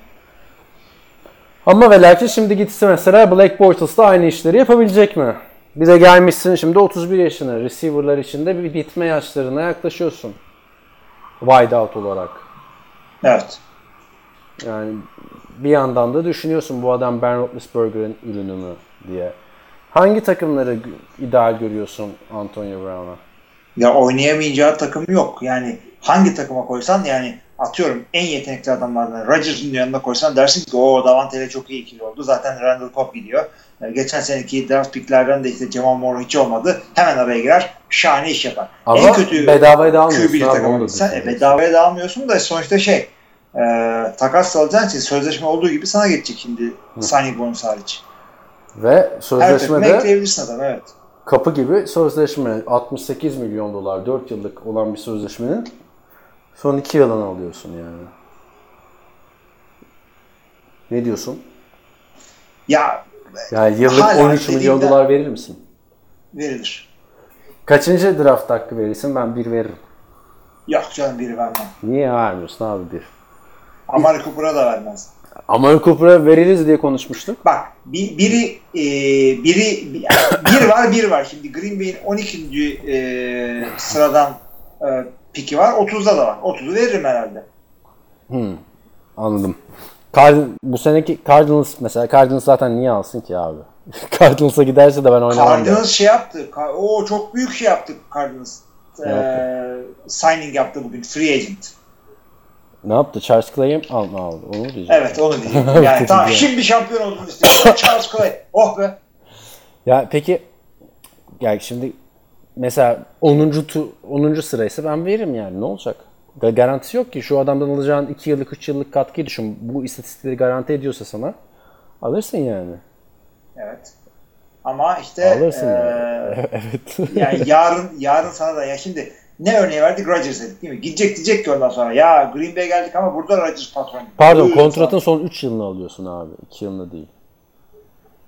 Ama ve lakin şimdi gitse mesela Blake Bortles da aynı işleri yapabilecek mi? Bir de gelmişsin şimdi 31 yaşına. Receiver'lar içinde bir bitme yaşlarına yaklaşıyorsun. Wide out olarak. Evet. Yani bir yandan da düşünüyorsun bu adam Ben Roethlisberger'in ürünü mü diye. Hangi takımları ideal görüyorsun Antonio Brown'a? Ya oynayamayacağı takım yok. Yani hangi takıma koysan yani atıyorum en yetenekli adamlardan Rodgers'ın yanına koysan dersin ki o Davante ile çok iyi ikili oldu. Zaten Randall Cobb gidiyor. Ee, Geçen seneki draft picklerden de işte Jamal Moore hiç olmadı. Hemen araya girer. Şahane iş yapar. Ama en kötü bedavaya da almıyorsun gitsen e, bedavaya da almıyorsun da sonuçta şey e, takas alacağın için sözleşme olduğu gibi sana geçecek şimdi signing bonus hariç. Ve sözleşmede ekleyebilirsin adam evet. kapı gibi sözleşme 68 milyon dolar 4 yıllık olan bir sözleşmenin son 2 yılını alıyorsun yani. Ne diyorsun? Ya Yani yıllık Hala 13 milyon dolar verir misin? verilir. Kaçıncı draft hakkı verirsin? Ben bir veririm. Yok canım biri vermem. Niye vermiyorsun abi bir? Amari Cooper'a da vermez. Amari Cooper'a veririz diye konuşmuştuk. Bak bir, biri e, biri bir var bir var. Şimdi Green Bay'in 12. E, sıradan e, piki var. 30'da da var. 30'u veririm herhalde. Anladım. Card- bu seneki Cardinals mesela Cardinals zaten niye alsın ki abi? Cardinals'a giderse de ben oynamam. Cardinals şey yaptı. O çok büyük şey yaptı Cardinals. E, signing yaptı bugün. Free agent. Ne yaptı? Charles Clay'i mi aldı? Onu diyeceğim? Evet onu diyeyim. Yani tamam diyor. şimdi şampiyon oldun istiyorum. Charles Clay. Oh be. Ya peki yani şimdi mesela 10. Tu, 10. sıraysa ben veririm yani ne olacak? Ga- Garantisi yok ki şu adamdan alacağın 2 yıllık 3 yıllık katkıyı düşün. Bu istatistikleri garanti ediyorsa sana alırsın yani. Evet. Ama işte Alırsın e, yani. evet. yani yarın yarın sana da ya şimdi ne örneği verdik Rodgers dedik değil mi? Gidecek diyecek ki ondan sonra ya Green Bay geldik ama burada Rodgers patron. Pardon Buyurun kontratın sana. son 3 yılını alıyorsun abi. 2 yılını değil.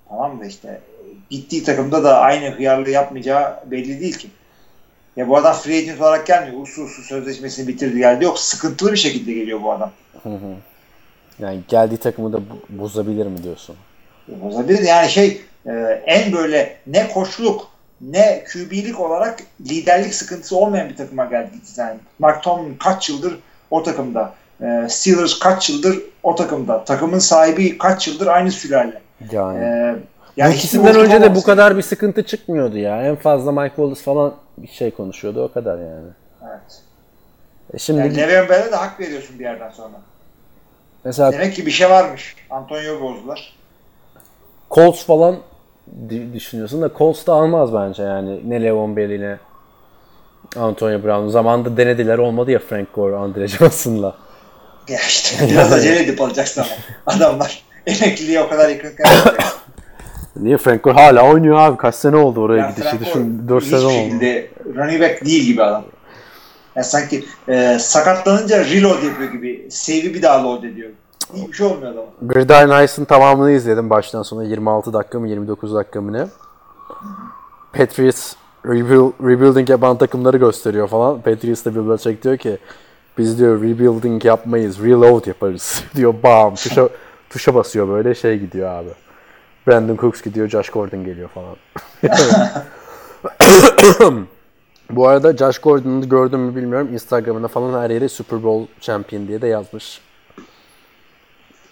Tamam da işte gittiği takımda da aynı hıyarlığı yapmayacağı belli değil ki. Ya bu adam free agent olarak gelmiyor. Usul usul sözleşmesini bitirdi geldi. Yok sıkıntılı bir şekilde geliyor bu adam. Yani geldiği takımı da bozabilir mi diyorsun? Bozabilir. Yani şey e, en böyle ne koçluk ne QB'lik olarak liderlik sıkıntısı olmayan bir takıma geldi yani. Mark Tomlin kaç yıldır o takımda. E, Steelers kaç yıldır o takımda. Takımın sahibi kaç yıldır aynı sülale. Yani. E, bu yani ikisinden önce de bu kadar bir sıkıntı çıkmıyordu ya. En fazla Mike Wallace falan bir şey konuşuyordu o kadar yani. Evet. E şimdi Yani Le'Veon Bell'e de hak veriyorsun bir yerden sonra. mesela Demek ki bir şey varmış. Antonio bozdular. Colts falan düşünüyorsun da Colts da almaz bence yani. Ne Le'Veon Bell ne Antonio Brown. Zamanında denediler olmadı ya Frank Gore, Andre Johnson'la. Ya işte biraz acele edip alacaksın ama. Adamlar emekliliğe o kadar yakınken Niye Frank Gore hala oynuyor abi? Kaç sene oldu oraya Yani gidişi düşün. Gore 4 hiçbir sezon oldu. şekilde running back değil gibi adam. Ya sanki e, sakatlanınca reload yapıyor gibi. Save'i bir daha load ediyor. Hiçbir şey olmuyor adama. Gridiron Ice'ın tamamını izledim baştan sona 26 dakika mı 29 dakika mı ne? Patriots rebuild, rebuilding yapan takımları gösteriyor falan. Patriots da Bill Belichick diyor ki biz diyor rebuilding yapmayız, reload yaparız diyor. Bam tuşa, tuşa basıyor böyle şey gidiyor abi. Brandon Cooks gidiyor, Josh Gordon geliyor falan. Bu arada Josh Gordon'u gördüm mü bilmiyorum. Instagram'da falan her yere Super Bowl champion diye de yazmış.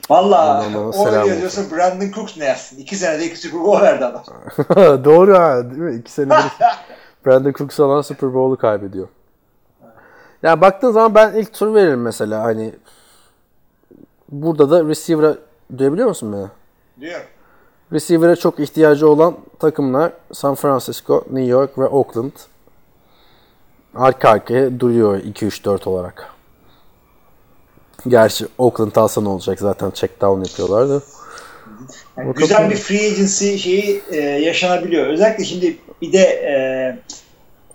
Valla Ondan o selam öyle yazıyorsa Brandon Cooks ne yazsın? İki senede iki Super Bowl verdi adam. Doğru ha değil mi? İki senedir Brandon Cooks olan Super Bowl'u kaybediyor. Ya baktığın zaman ben ilk tur veririm mesela hani burada da receiver'a duyabiliyor musun beni? Diyor. Receiver'a çok ihtiyacı olan takımlar San Francisco, New York ve Oakland. Arka arkaya duruyor 2-3-4 olarak. Gerçi Oakland alsa ne olacak zaten check down yapıyorlardı. Yani güzel bir free agency şeyi e, yaşanabiliyor. Özellikle şimdi bir de e,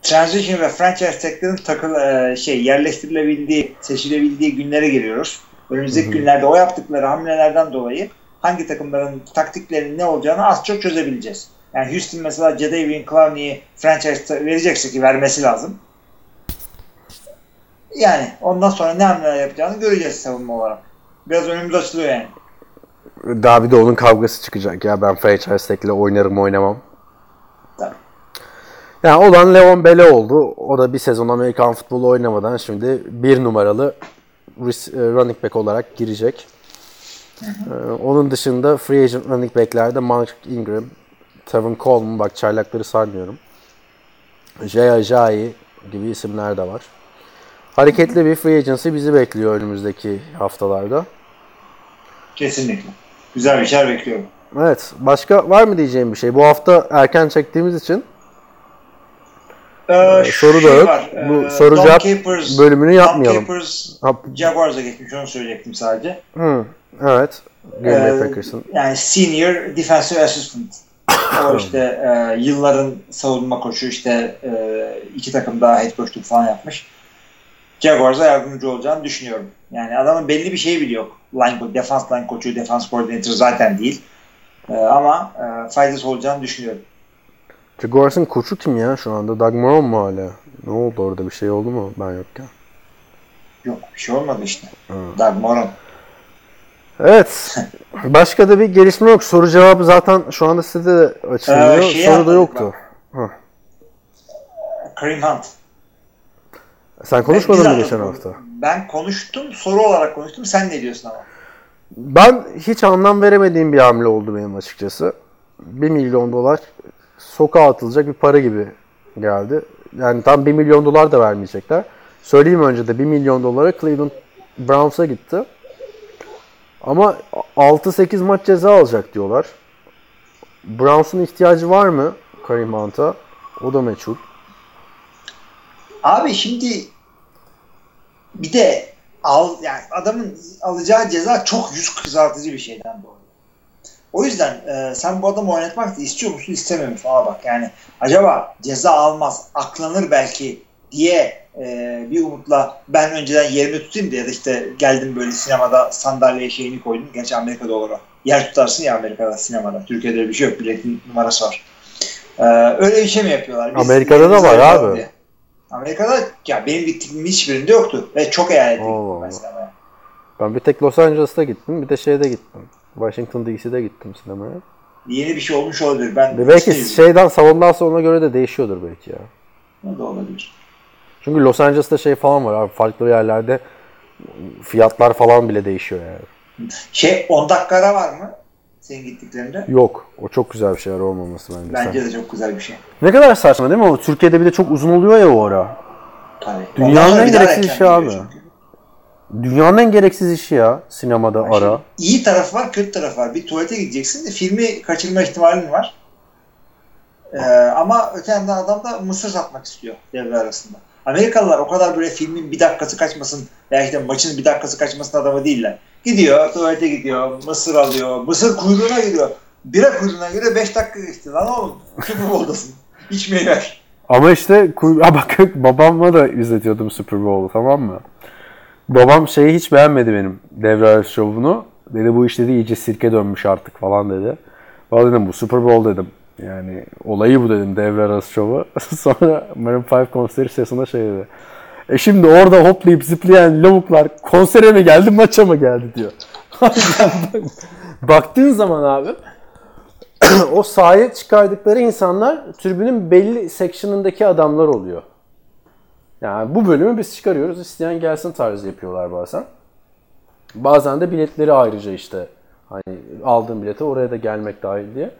transition ve franchise tag'lerin takıl e, şey yerleştirilebildiği, seçilebildiği günlere giriyoruz. Önümüzdeki günlerde o yaptıkları hamlelerden dolayı hangi takımların taktiklerinin ne olacağını az çok çözebileceğiz. Yani Houston mesela Jadavion Clowney'i franchise verecekse ki vermesi lazım. Yani ondan sonra ne hamleler yapacağını göreceğiz savunma olarak. Biraz önümüz açılıyor yani. Daha bir de onun kavgası çıkacak ya ben franchise tag'le oynarım oynamam. Tabii. Yani olan Leon Bele oldu. O da bir sezon Amerikan futbolu oynamadan şimdi bir numaralı e, running back olarak girecek. Ee, onun dışında free agent running back'lerde Mark Ingram, Tevin Coleman bak çaylakları sarmıyorum. Jay Ajayi gibi isimler de var. Hareketli bir free agency bizi bekliyor önümüzdeki haftalarda. Kesinlikle. Güzel bir şeyler bekliyorum. Evet. Başka var mı diyeceğim bir şey? Bu hafta erken çektiğimiz için Ee, soru da şey yok. var, Bu ee, soru cevap Capers- bölümünü yapmayalım. Dom Capers Jaguars'a geçmiş onu söyleyecektim sadece. hı, evet. Green Bay Ee, Packers'ın. Yani senior defensive assistant. O işte e, yılların savunma koçu işte e, iki takım daha head coachluk falan yapmış. Jaguars'a yardımcı olacağını düşünüyorum. Yani adamın belli bir şeyi bile yok. Line, defense line koçu, defense coordinator zaten değil. E, ama e, faydası olacağını düşünüyorum. Jaguars'ın koçu kim ya şu anda? Doug Marone mu hala? Ne oldu orada bir şey oldu mu ben yokken? Yok bir şey olmadı işte. Doug Moron. Evet. Başka da bir gelişme yok. Soru cevabı zaten şu anda sitede de açılıyor. Ee, şeyi Soru da yoktu. Kareem Hunt. Sen konuşmadın mı geçen hafta? Ben konuştum. Soru olarak konuştum. Sen ne diyorsun ama? Ben hiç anlam veremediğim bir hamle oldu benim açıkçası. 1 milyon dolar sokağa atılacak bir para gibi geldi. Yani tam 1 milyon dolar da vermeyecekler. Söyleyeyim önce de 1 milyon dolara Cleveland Browns'a gitti. Ama 6-8 maç ceza alacak diyorlar. Browns'un ihtiyacı var mı Kareem Hunt'a? O da meçhul. Abi şimdi bir de al yani adamın alacağı ceza çok yüz kızartıcı bir şeyden dolayı. O yüzden e, sen bu adamı oynatmak da istiyor musun istemiyor musun? Aa bak yani acaba ceza almaz aklanır belki diye e, bir umutla ben önceden yerimi tutayım diye da işte geldim böyle sinemada sandalyeye şeyini koydum. Gerçi Amerika'da olur o. Yer tutarsın ya Amerika'da sinemada. Türkiye'de bir şey yok. Biletin numarası var. E, öyle bir şey mi yapıyorlar? Biz Amerika'da da var abi. diye. Amerika'da ya benim gittiğim hiçbirinde yoktu. Ve çok gittim Allah. ben sinemaya. Ben bir tek Los Angeles'ta gittim, bir de şeyde gittim. Washington DC'de gittim sinemaya. Yeni bir şey olmuş olabilir. Ben belki şeyden salondan sonra göre de değişiyordur belki ya. O da olabilir. Çünkü Los Angeles'ta şey falan var abi farklı yerlerde fiyatlar falan bile değişiyor yani. Şey 10 dakika ara var mı? Senin gittiklerinde. Yok. O çok güzel bir şeyler olmaması bence. Bence de çok güzel bir şey. Ne kadar saçma değil mi? O Türkiye'de bir de çok uzun oluyor ya o ara. Tabii. Dünyanın en gereksiz işi abi. çünkü. Dünyanın en gereksiz işi ya sinemada ara. İyi tarafı var, kötü tarafı var. Bir tuvalete gideceksin de filmi kaçırma ihtimalin var. Ee, ama öte yandan adam da mısır satmak istiyor devre arasında. Amerikalılar o kadar böyle filmin bir dakikası kaçmasın veya işte maçın bir dakikası kaçmasın adamı değiller. Gidiyor, tuvalete gidiyor, mısır alıyor, mısır kuyruğuna gidiyor. Bira kuyruğuna göre 5 dakika geçti. Lan oğlum, Super Bowl'dasın. İçmeyi ver. Ama işte ha bak babamla da izletiyordum Super Bowl'u tamam mı? Babam şeyi hiç beğenmedi benim devre şovunu. Dedi bu iş dedi iyice sirke dönmüş artık falan dedi. Valla dedim bu Super Bowl dedim. Yani olayı bu dedim devre arası şovu. Sonra Maroon 5 konseri sırasında şey dedi. E şimdi orada hoplayıp zıplayan lavuklar konsere mi geldi maça mı geldi diyor. Baktığın zaman abi o sahaya çıkardıkları insanlar tribünün belli section'ındaki adamlar oluyor. Yani bu bölümü biz çıkarıyoruz. isteyen gelsin tarzı yapıyorlar bazen. Bazen de biletleri ayrıca işte hani aldığım bilete oraya da gelmek dahil diye.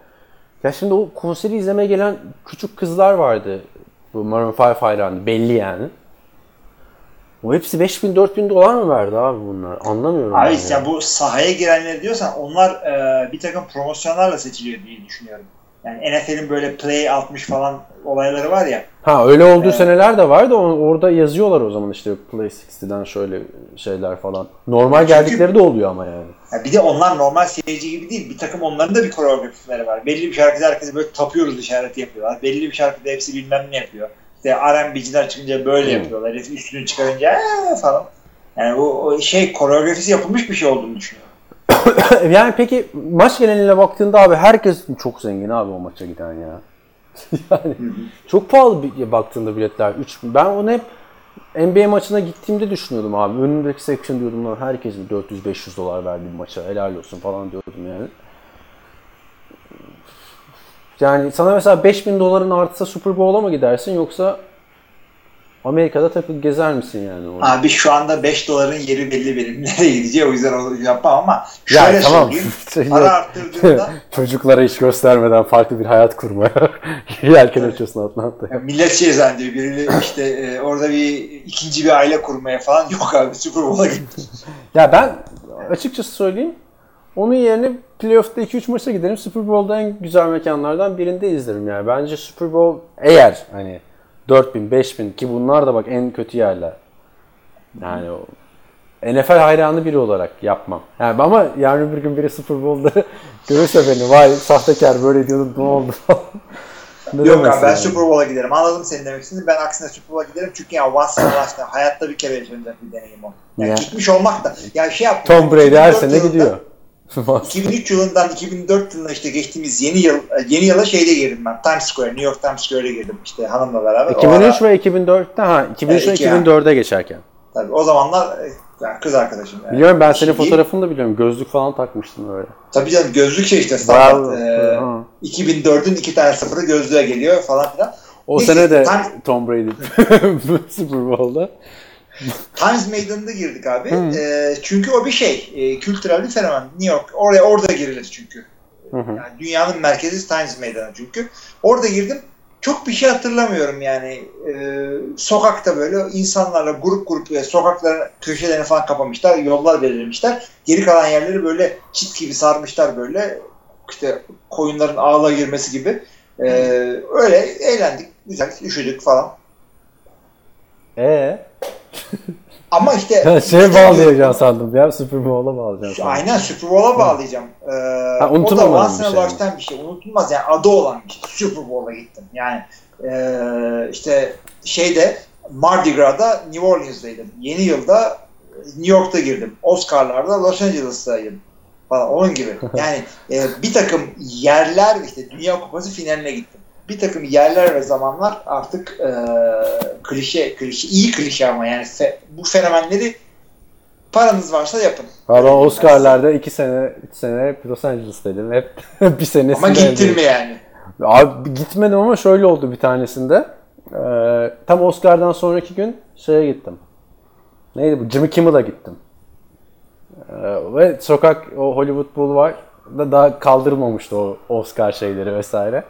Ya şimdi o konseri izlemeye gelen küçük kızlar vardı. Bu Maroon 5 hayranı belli yani. O hepsi 5000 4000 dolar mı verdi abi bunlar? Anlamıyorum. Abi ya. ya bu sahaya girenler diyorsan onlar e, bir takım promosyonlarla seçiliyor diye düşünüyorum. Yani NFL'in böyle play 60 falan olayları var ya. Ha öyle olduğu seneler de var da orada yazıyorlar o zaman işte Play 60'den şöyle şeyler falan. Normal Çünkü- geldikleri de oluyor ama yani. Ya bir de onlar normal seyirci gibi değil. Bir takım onların da bir koreografileri var. Belli bir şarkıda herkese böyle tapıyoruz işareti yapıyorlar. Belli bir şarkıda hepsi bilmem ne yapıyor. İşte R&B'ciler çıkınca böyle Hmm. yapıyorlar. Üstünü çıkarınca "Aa!" falan. Yani o, o şey koreografisi yapılmış bir şey olduğunu düşünüyorum. yani peki maç geneliyle baktığında abi herkes çok zengin abi o maça giden ya. yani çok pahalı bir baktığında biletler. 3 ben onu hep NBA maçına gittiğimde düşünüyordum abi. Önümdeki section diyordum lan herkesin 400-500 dolar verdiği bir maça helal olsun falan diyordum yani. Yani sana mesela 5000 doların artsa Super Bowl'a mı gidersin yoksa Amerika'da takıl gezer misin yani orada? Abi şu anda 5 doların yeri belli benim. Nereye gideceği o yüzden onu yapmam ama Ya şöyle tamam. söyleyeyim. Para arttırdığında Çocuklara hiç göstermeden farklı bir hayat kurmaya yelken açıyorsun Atlanta'ya. millet şey zannediyor birini işte e, orada bir ikinci bir aile kurmaya falan yok abi Super Bowl'a gittim. Ya ben açıkçası söyleyeyim. Onun yerine playoff'ta 2-3 maça giderim. Super Bowl'da en güzel mekanlardan birinde izlerim yani. Bence Super Bowl eğer hani 4000, 5000 ki bunlar da bak en kötü yerler. Yani NFL hayranı biri olarak yapmam. Yani ama yarın bir gün biri Super Bowl'da görürse beni vay sahtekar böyle diyordun ne oldu. Ne Yok abi ben yani. Super Bowl'a giderim. Anladım senin demek istediğini. Ben aksine Super Bowl'a giderim. Çünkü ya a lifetime hayatta bir kere yaşanacak bir deneyim o. Yani Ya. gitmiş olmak da. Ya şey yaptım. Tom Brady her 2004 sene gidiyor. 2003 yılından 2004 yılına işte geçtiğimiz yeni yıl yeni yıla şeyde girdim ben. Times Square, New York Times Square'e girdim işte hanımla beraber. O 2003 ara- ve 2004'te ha 2003 ve iki 2004'e geçerken. Tabii o zamanlar e, yani kız arkadaşım. Yani. Biliyorum ben senin fotoğrafını da biliyorum. Gözlük falan takmıştın öyle. Tabii canım gözlük şey işte standart. E, Ha. 2004'ün iki tane sıfırı gözlüğe geliyor falan filan. O Neyse, sene de Time- Tom Brady Super Bowl'da. Times Meydanı'nda girdik abi. E, çünkü o bir şey. E, kültürel bir fenomen. New York. Oraya orada girilir çünkü. Hı hı. Yani dünyanın merkezi Times Meydanı çünkü. Orada girdim. Çok bir şey hatırlamıyorum yani. E, sokakta böyle insanlarla grup grup ve sokakların köşelerini falan kapamışlar. Yollar belirlemişler. Geri kalan yerleri böyle çit gibi sarmışlar böyle. İşte koyunların ağla girmesi gibi. E, öyle eğlendik. Güzel. Üşüdük falan. Ee, Ama işte şey bağlayacaksın sandım ya Super Bowl'a bağlayacaksın sandım. Aynen Super Bowl'a bağlayacağım. Ee, Ha, o da once bir in a şey. lifetime bir şey. Unutulmaz yani adı olan bir şey. Super Bowl'a gittim. Yani e, işte şeyde Mardi Gras'da New Orleans'daydım. Yeni yılda New York'ta girdim. Oscar'larda Los Angeles'taydım. Falan onun gibi. Yani e, bir takım yerler işte Dünya Kupası finaline gittim. Bir takım yerler ve zamanlar artık e, klişe, klişe, iyi klişe ama yani fe- bu fenomenleri paranız varsa yapın. Valla Oscar'larda 2 sene, 3 sene hep Los Angeles'taydım. Hep bir senesinde. Ama gittin mi yani? Abi gitmedim ama şöyle oldu bir tanesinde. Ee, tam Oscar'dan sonraki gün şeye gittim. Neydi bu? Jimmy Kimmel'a gittim. Ee, ve sokak o Hollywood Boulevard'da daha kaldırmamıştı o Oscar şeyleri vesaire.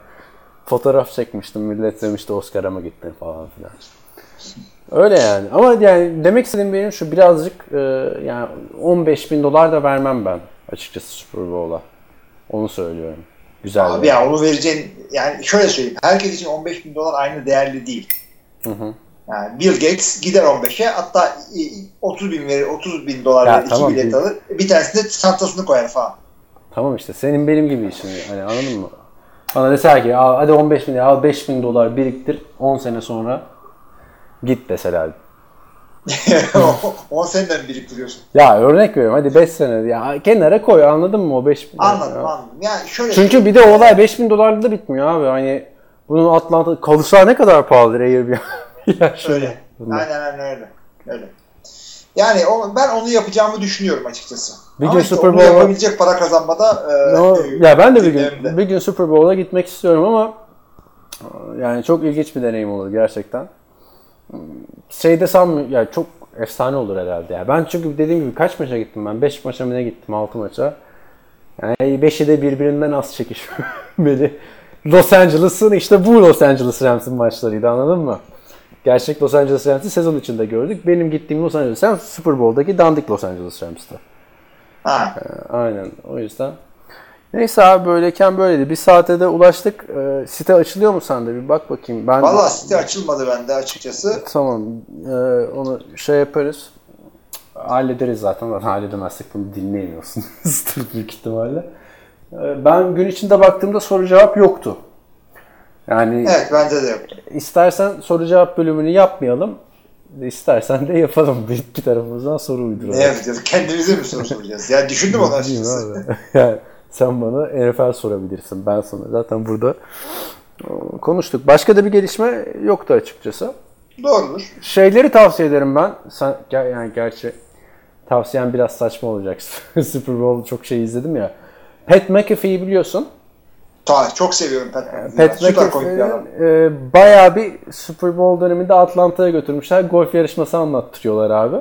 Fotoğraf çekmiştim. Millet demişti Oscar'a mı gittin falan filan. Öyle yani. Ama yani demek istediğim benim şu birazcık e, yani 15 bin dolar da vermem ben açıkçası Super Bowl'a. Onu söylüyorum. Güzel. Abi ya onu vereceğin yani şöyle söyleyeyim. Herkes için 15 bin dolar aynı değerli değil. Hı hı. Yani Bill Gates gider 15'e hatta e, 30 bin verir 30 bin dolar verir iki tamam, bilet Bill- alır. Bir tanesinde çantasını koyar falan. Tamam işte senin benim gibi işin hani anladın mı? Bana deser ki "Al, hadi 15 bin lira, al 5 bin dolar biriktir 10 sene sonra git deseler. 10 seneden biriktiriyorsun. Ya örnek veriyorum hadi 5 sene ya kenara koy anladın mı o 5 bin Anladım Ya. anladım. Yani şöyle Çünkü bir de olay 5 bin dolarla da bitmiyor abi hani bunun Atlanta kalırsa ne kadar pahalıdır Airbnb? ya şöyle. Öyle. Aynen aynen öyle. Öyle. Yani o, ben onu yapacağımı düşünüyorum açıkçası. Bir Ama gün işte Super Bowl'a- yapabilecek para kazanmada e, O- ya ben de bir gün gündemimde. bir gün Super Bowl'a gitmek istiyorum ama yani çok ilginç bir deneyim olur gerçekten. Şeyde sanmıyorum yani çok efsane olur herhalde ya. Ben çünkü dediğim gibi kaç maça gittim ben? 5 maça mı ne gittim? 6 maça. Yani 5'i de birbirinden az çekişmeli. Los Angeles'ın işte bu Los Angeles Rams'in maçlarıydı anladın mı? Gerçek Los Angeles Rams'i sezon içinde gördük. Benim gittiğim Los Angeles Rams Super Bowl'daki dandik Los Angeles Rams'tı. Ha. Aynen o yüzden. Neyse abi böyleyken böyleydi. Bir saate de ulaştık. Ee, site açılıyor mu sende? Bir bak bakayım. Ben Valla site açılmadı bende açıkçası. Tamam. Ee, onu şey yaparız. Hallederiz zaten. Zaten halledemezsek bunu dinleyemiyorsunuzdur büyük ihtimalle. Ee, ben gün içinde baktığımda soru cevap yoktu. Yani Evet bende de yok. istersen soru cevap bölümünü yapmayalım. İstersen de yapalım. Bir, bir tarafımızdan soru uyduralım. Ne yapacağız? Kendimize mi soru soracağız? Yani düşündüm onu açıkçası. yani sen bana NFL sorabilirsin. Ben sana zaten burada e, konuştuk. Başka da bir gelişme yoktu açıkçası. Doğrudur. Şeyleri tavsiye ederim ben. Sen yani gerçi tavsiyen biraz saçma olacak. Super Bowl çok şey izledim ya. Pat McAfee'yi biliyorsun. Ta, çok seviyorum Pat McAfee'yi. Pat adam. McAfee'yi e, bayağı bir Super Bowl döneminde Atlanta'ya götürmüşler. Golf yarışması anlattırıyorlar abi.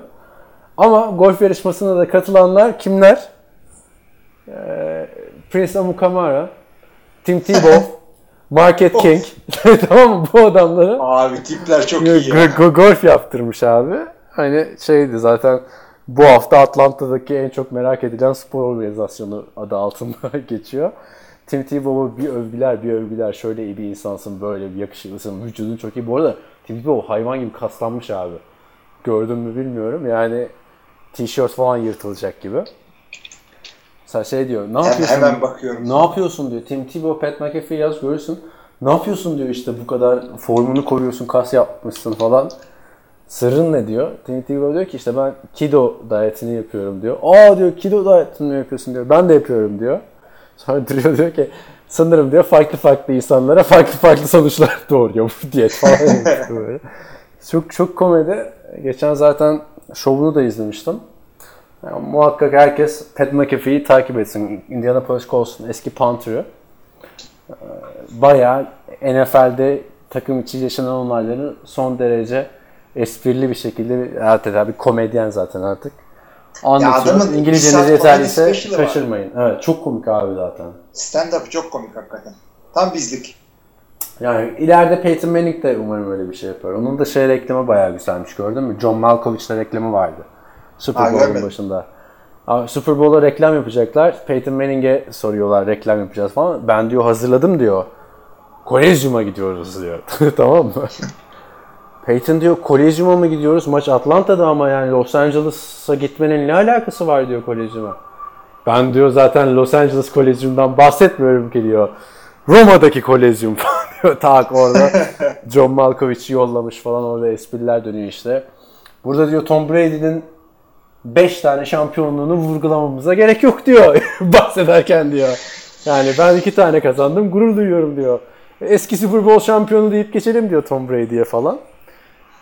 Ama golf yarışmasına da katılanlar kimler? E, Prince Amukamara, Tim Tebow, Market King. tamam mı? Bu adamları Abi tipler çok iyi ya. go- golf yaptırmış abi. Hani şeydi zaten bu hafta Atlanta'daki en çok merak edilen spor organizasyonu adı altında geçiyor. Tim Tebow'u bir övgüler bir övgüler şöyle iyi bir insansın böyle bir yakışıklısın vücudun çok iyi. Bu arada Tim Tebow hayvan gibi kaslanmış abi. Gördün mü bilmiyorum yani tişört falan yırtılacak gibi. Sen şey diyor ne yapıyorsun? hemen bakıyorum. Ne yapıyorsun diyor. Tim Tebow, Pat McAfee yaz görürsün. Ne yapıyorsun diyor işte bu kadar formunu koruyorsun, kas yapmışsın falan. Sırrın ne diyor? Tim Tebow diyor ki işte ben keto diyetini yapıyorum diyor. Aa diyor keto diyetini mi yapıyorsun diyor. Ben de yapıyorum diyor. Sonra duruyor diyor ki sanırım diyor farklı farklı insanlara farklı farklı sonuçlar doğuruyor bu diyet falan. böyle. Çok çok komedi. Geçen zaten şovunu da izlemiştim. Yani muhakkak herkes Pat McAfee'yi takip etsin. Indianapolis Colts'un eski punter'ı. Ee, Bayağı NFL'de takım içi yaşanan olayları son derece esprili bir şekilde adeta bir komedyen zaten artık. Anlatıyor. İngilizceniz yeterliyse special'ı var. kaçırmayın. Evet çok komik abi zaten. Stand-up çok komik hakikaten. Tam bizlik. Yani ileride Peyton Manning de umarım öyle bir şey yapar. Onun da şey reklamı bayağı güzelmiş gördün mü? John Malkovich'le reklamı vardı. Super Bowl'un başında. Abi, Super Bowl'a reklam yapacaklar. Peyton Manning'e soruyorlar reklam yapacağız falan. Ben diyor hazırladım diyor. Kolezyum'a gidiyoruz diyor. tamam mı? Peyton diyor kolezyuma mı gidiyoruz? Maç Atlanta'da ama yani Los Angeles'a gitmenin ne alakası var diyor kolezyuma. Ben diyor zaten Los Angeles Kolezyum'dan bahsetmiyorum ki diyor. Roma'daki kolezyum falan diyor. Tak orada John Malkovich'i yollamış falan orada espriler dönüyor işte. Burada diyor Tom Brady'nin 5 tane şampiyonluğunu vurgulamamıza gerek yok diyor bahsederken diyor. Yani ben 2 tane kazandım gurur duyuyorum diyor. Eski Super Bowl şampiyonu deyip geçelim diyor Tom Brady'ye falan.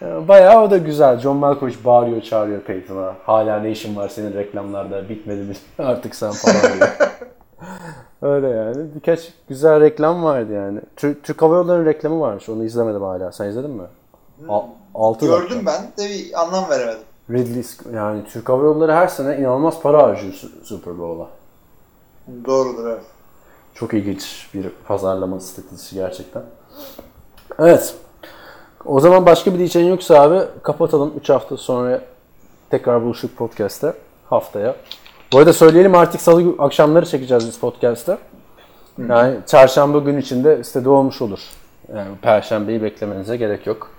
Yani Bayağı o da güzel. John Malkovich bağırıyor çağırıyor Peyton'a. Hala ne işin var senin reklamlarda bitmedi mi artık sen falan diyor. Öyle yani. Birkaç güzel reklam vardı yani. Türk, Türk Hava Yolları'nın reklamı varmış. Onu izlemedim hala. Sen izledin mi? Al, 6 Gördüm ben de bir anlam veremedim. Ridley yani Türk Hava Yolları her sene inanılmaz para harcıyor Su- Super Bowl'a. Doğrudur evet. Çok ilginç bir pazarlama stratejisi gerçekten. Evet. O zaman başka bir diyeceğin yoksa abi kapatalım. 3 hafta sonra tekrar buluştuk podcast'te. Haftaya. Bu arada söyleyelim artık salı akşamları çekeceğiz biz podcast'te. Yani çarşamba gün içinde sitede olmuş olur. Yani perşembeyi beklemenize gerek yok.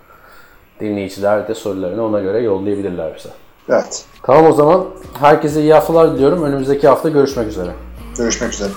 Dinleyiciler de sorularını ona göre yollayabilirler bize. Evet. Tamam o zaman herkese iyi haftalar diliyorum. Önümüzdeki hafta görüşmek üzere. Görüşmek üzere.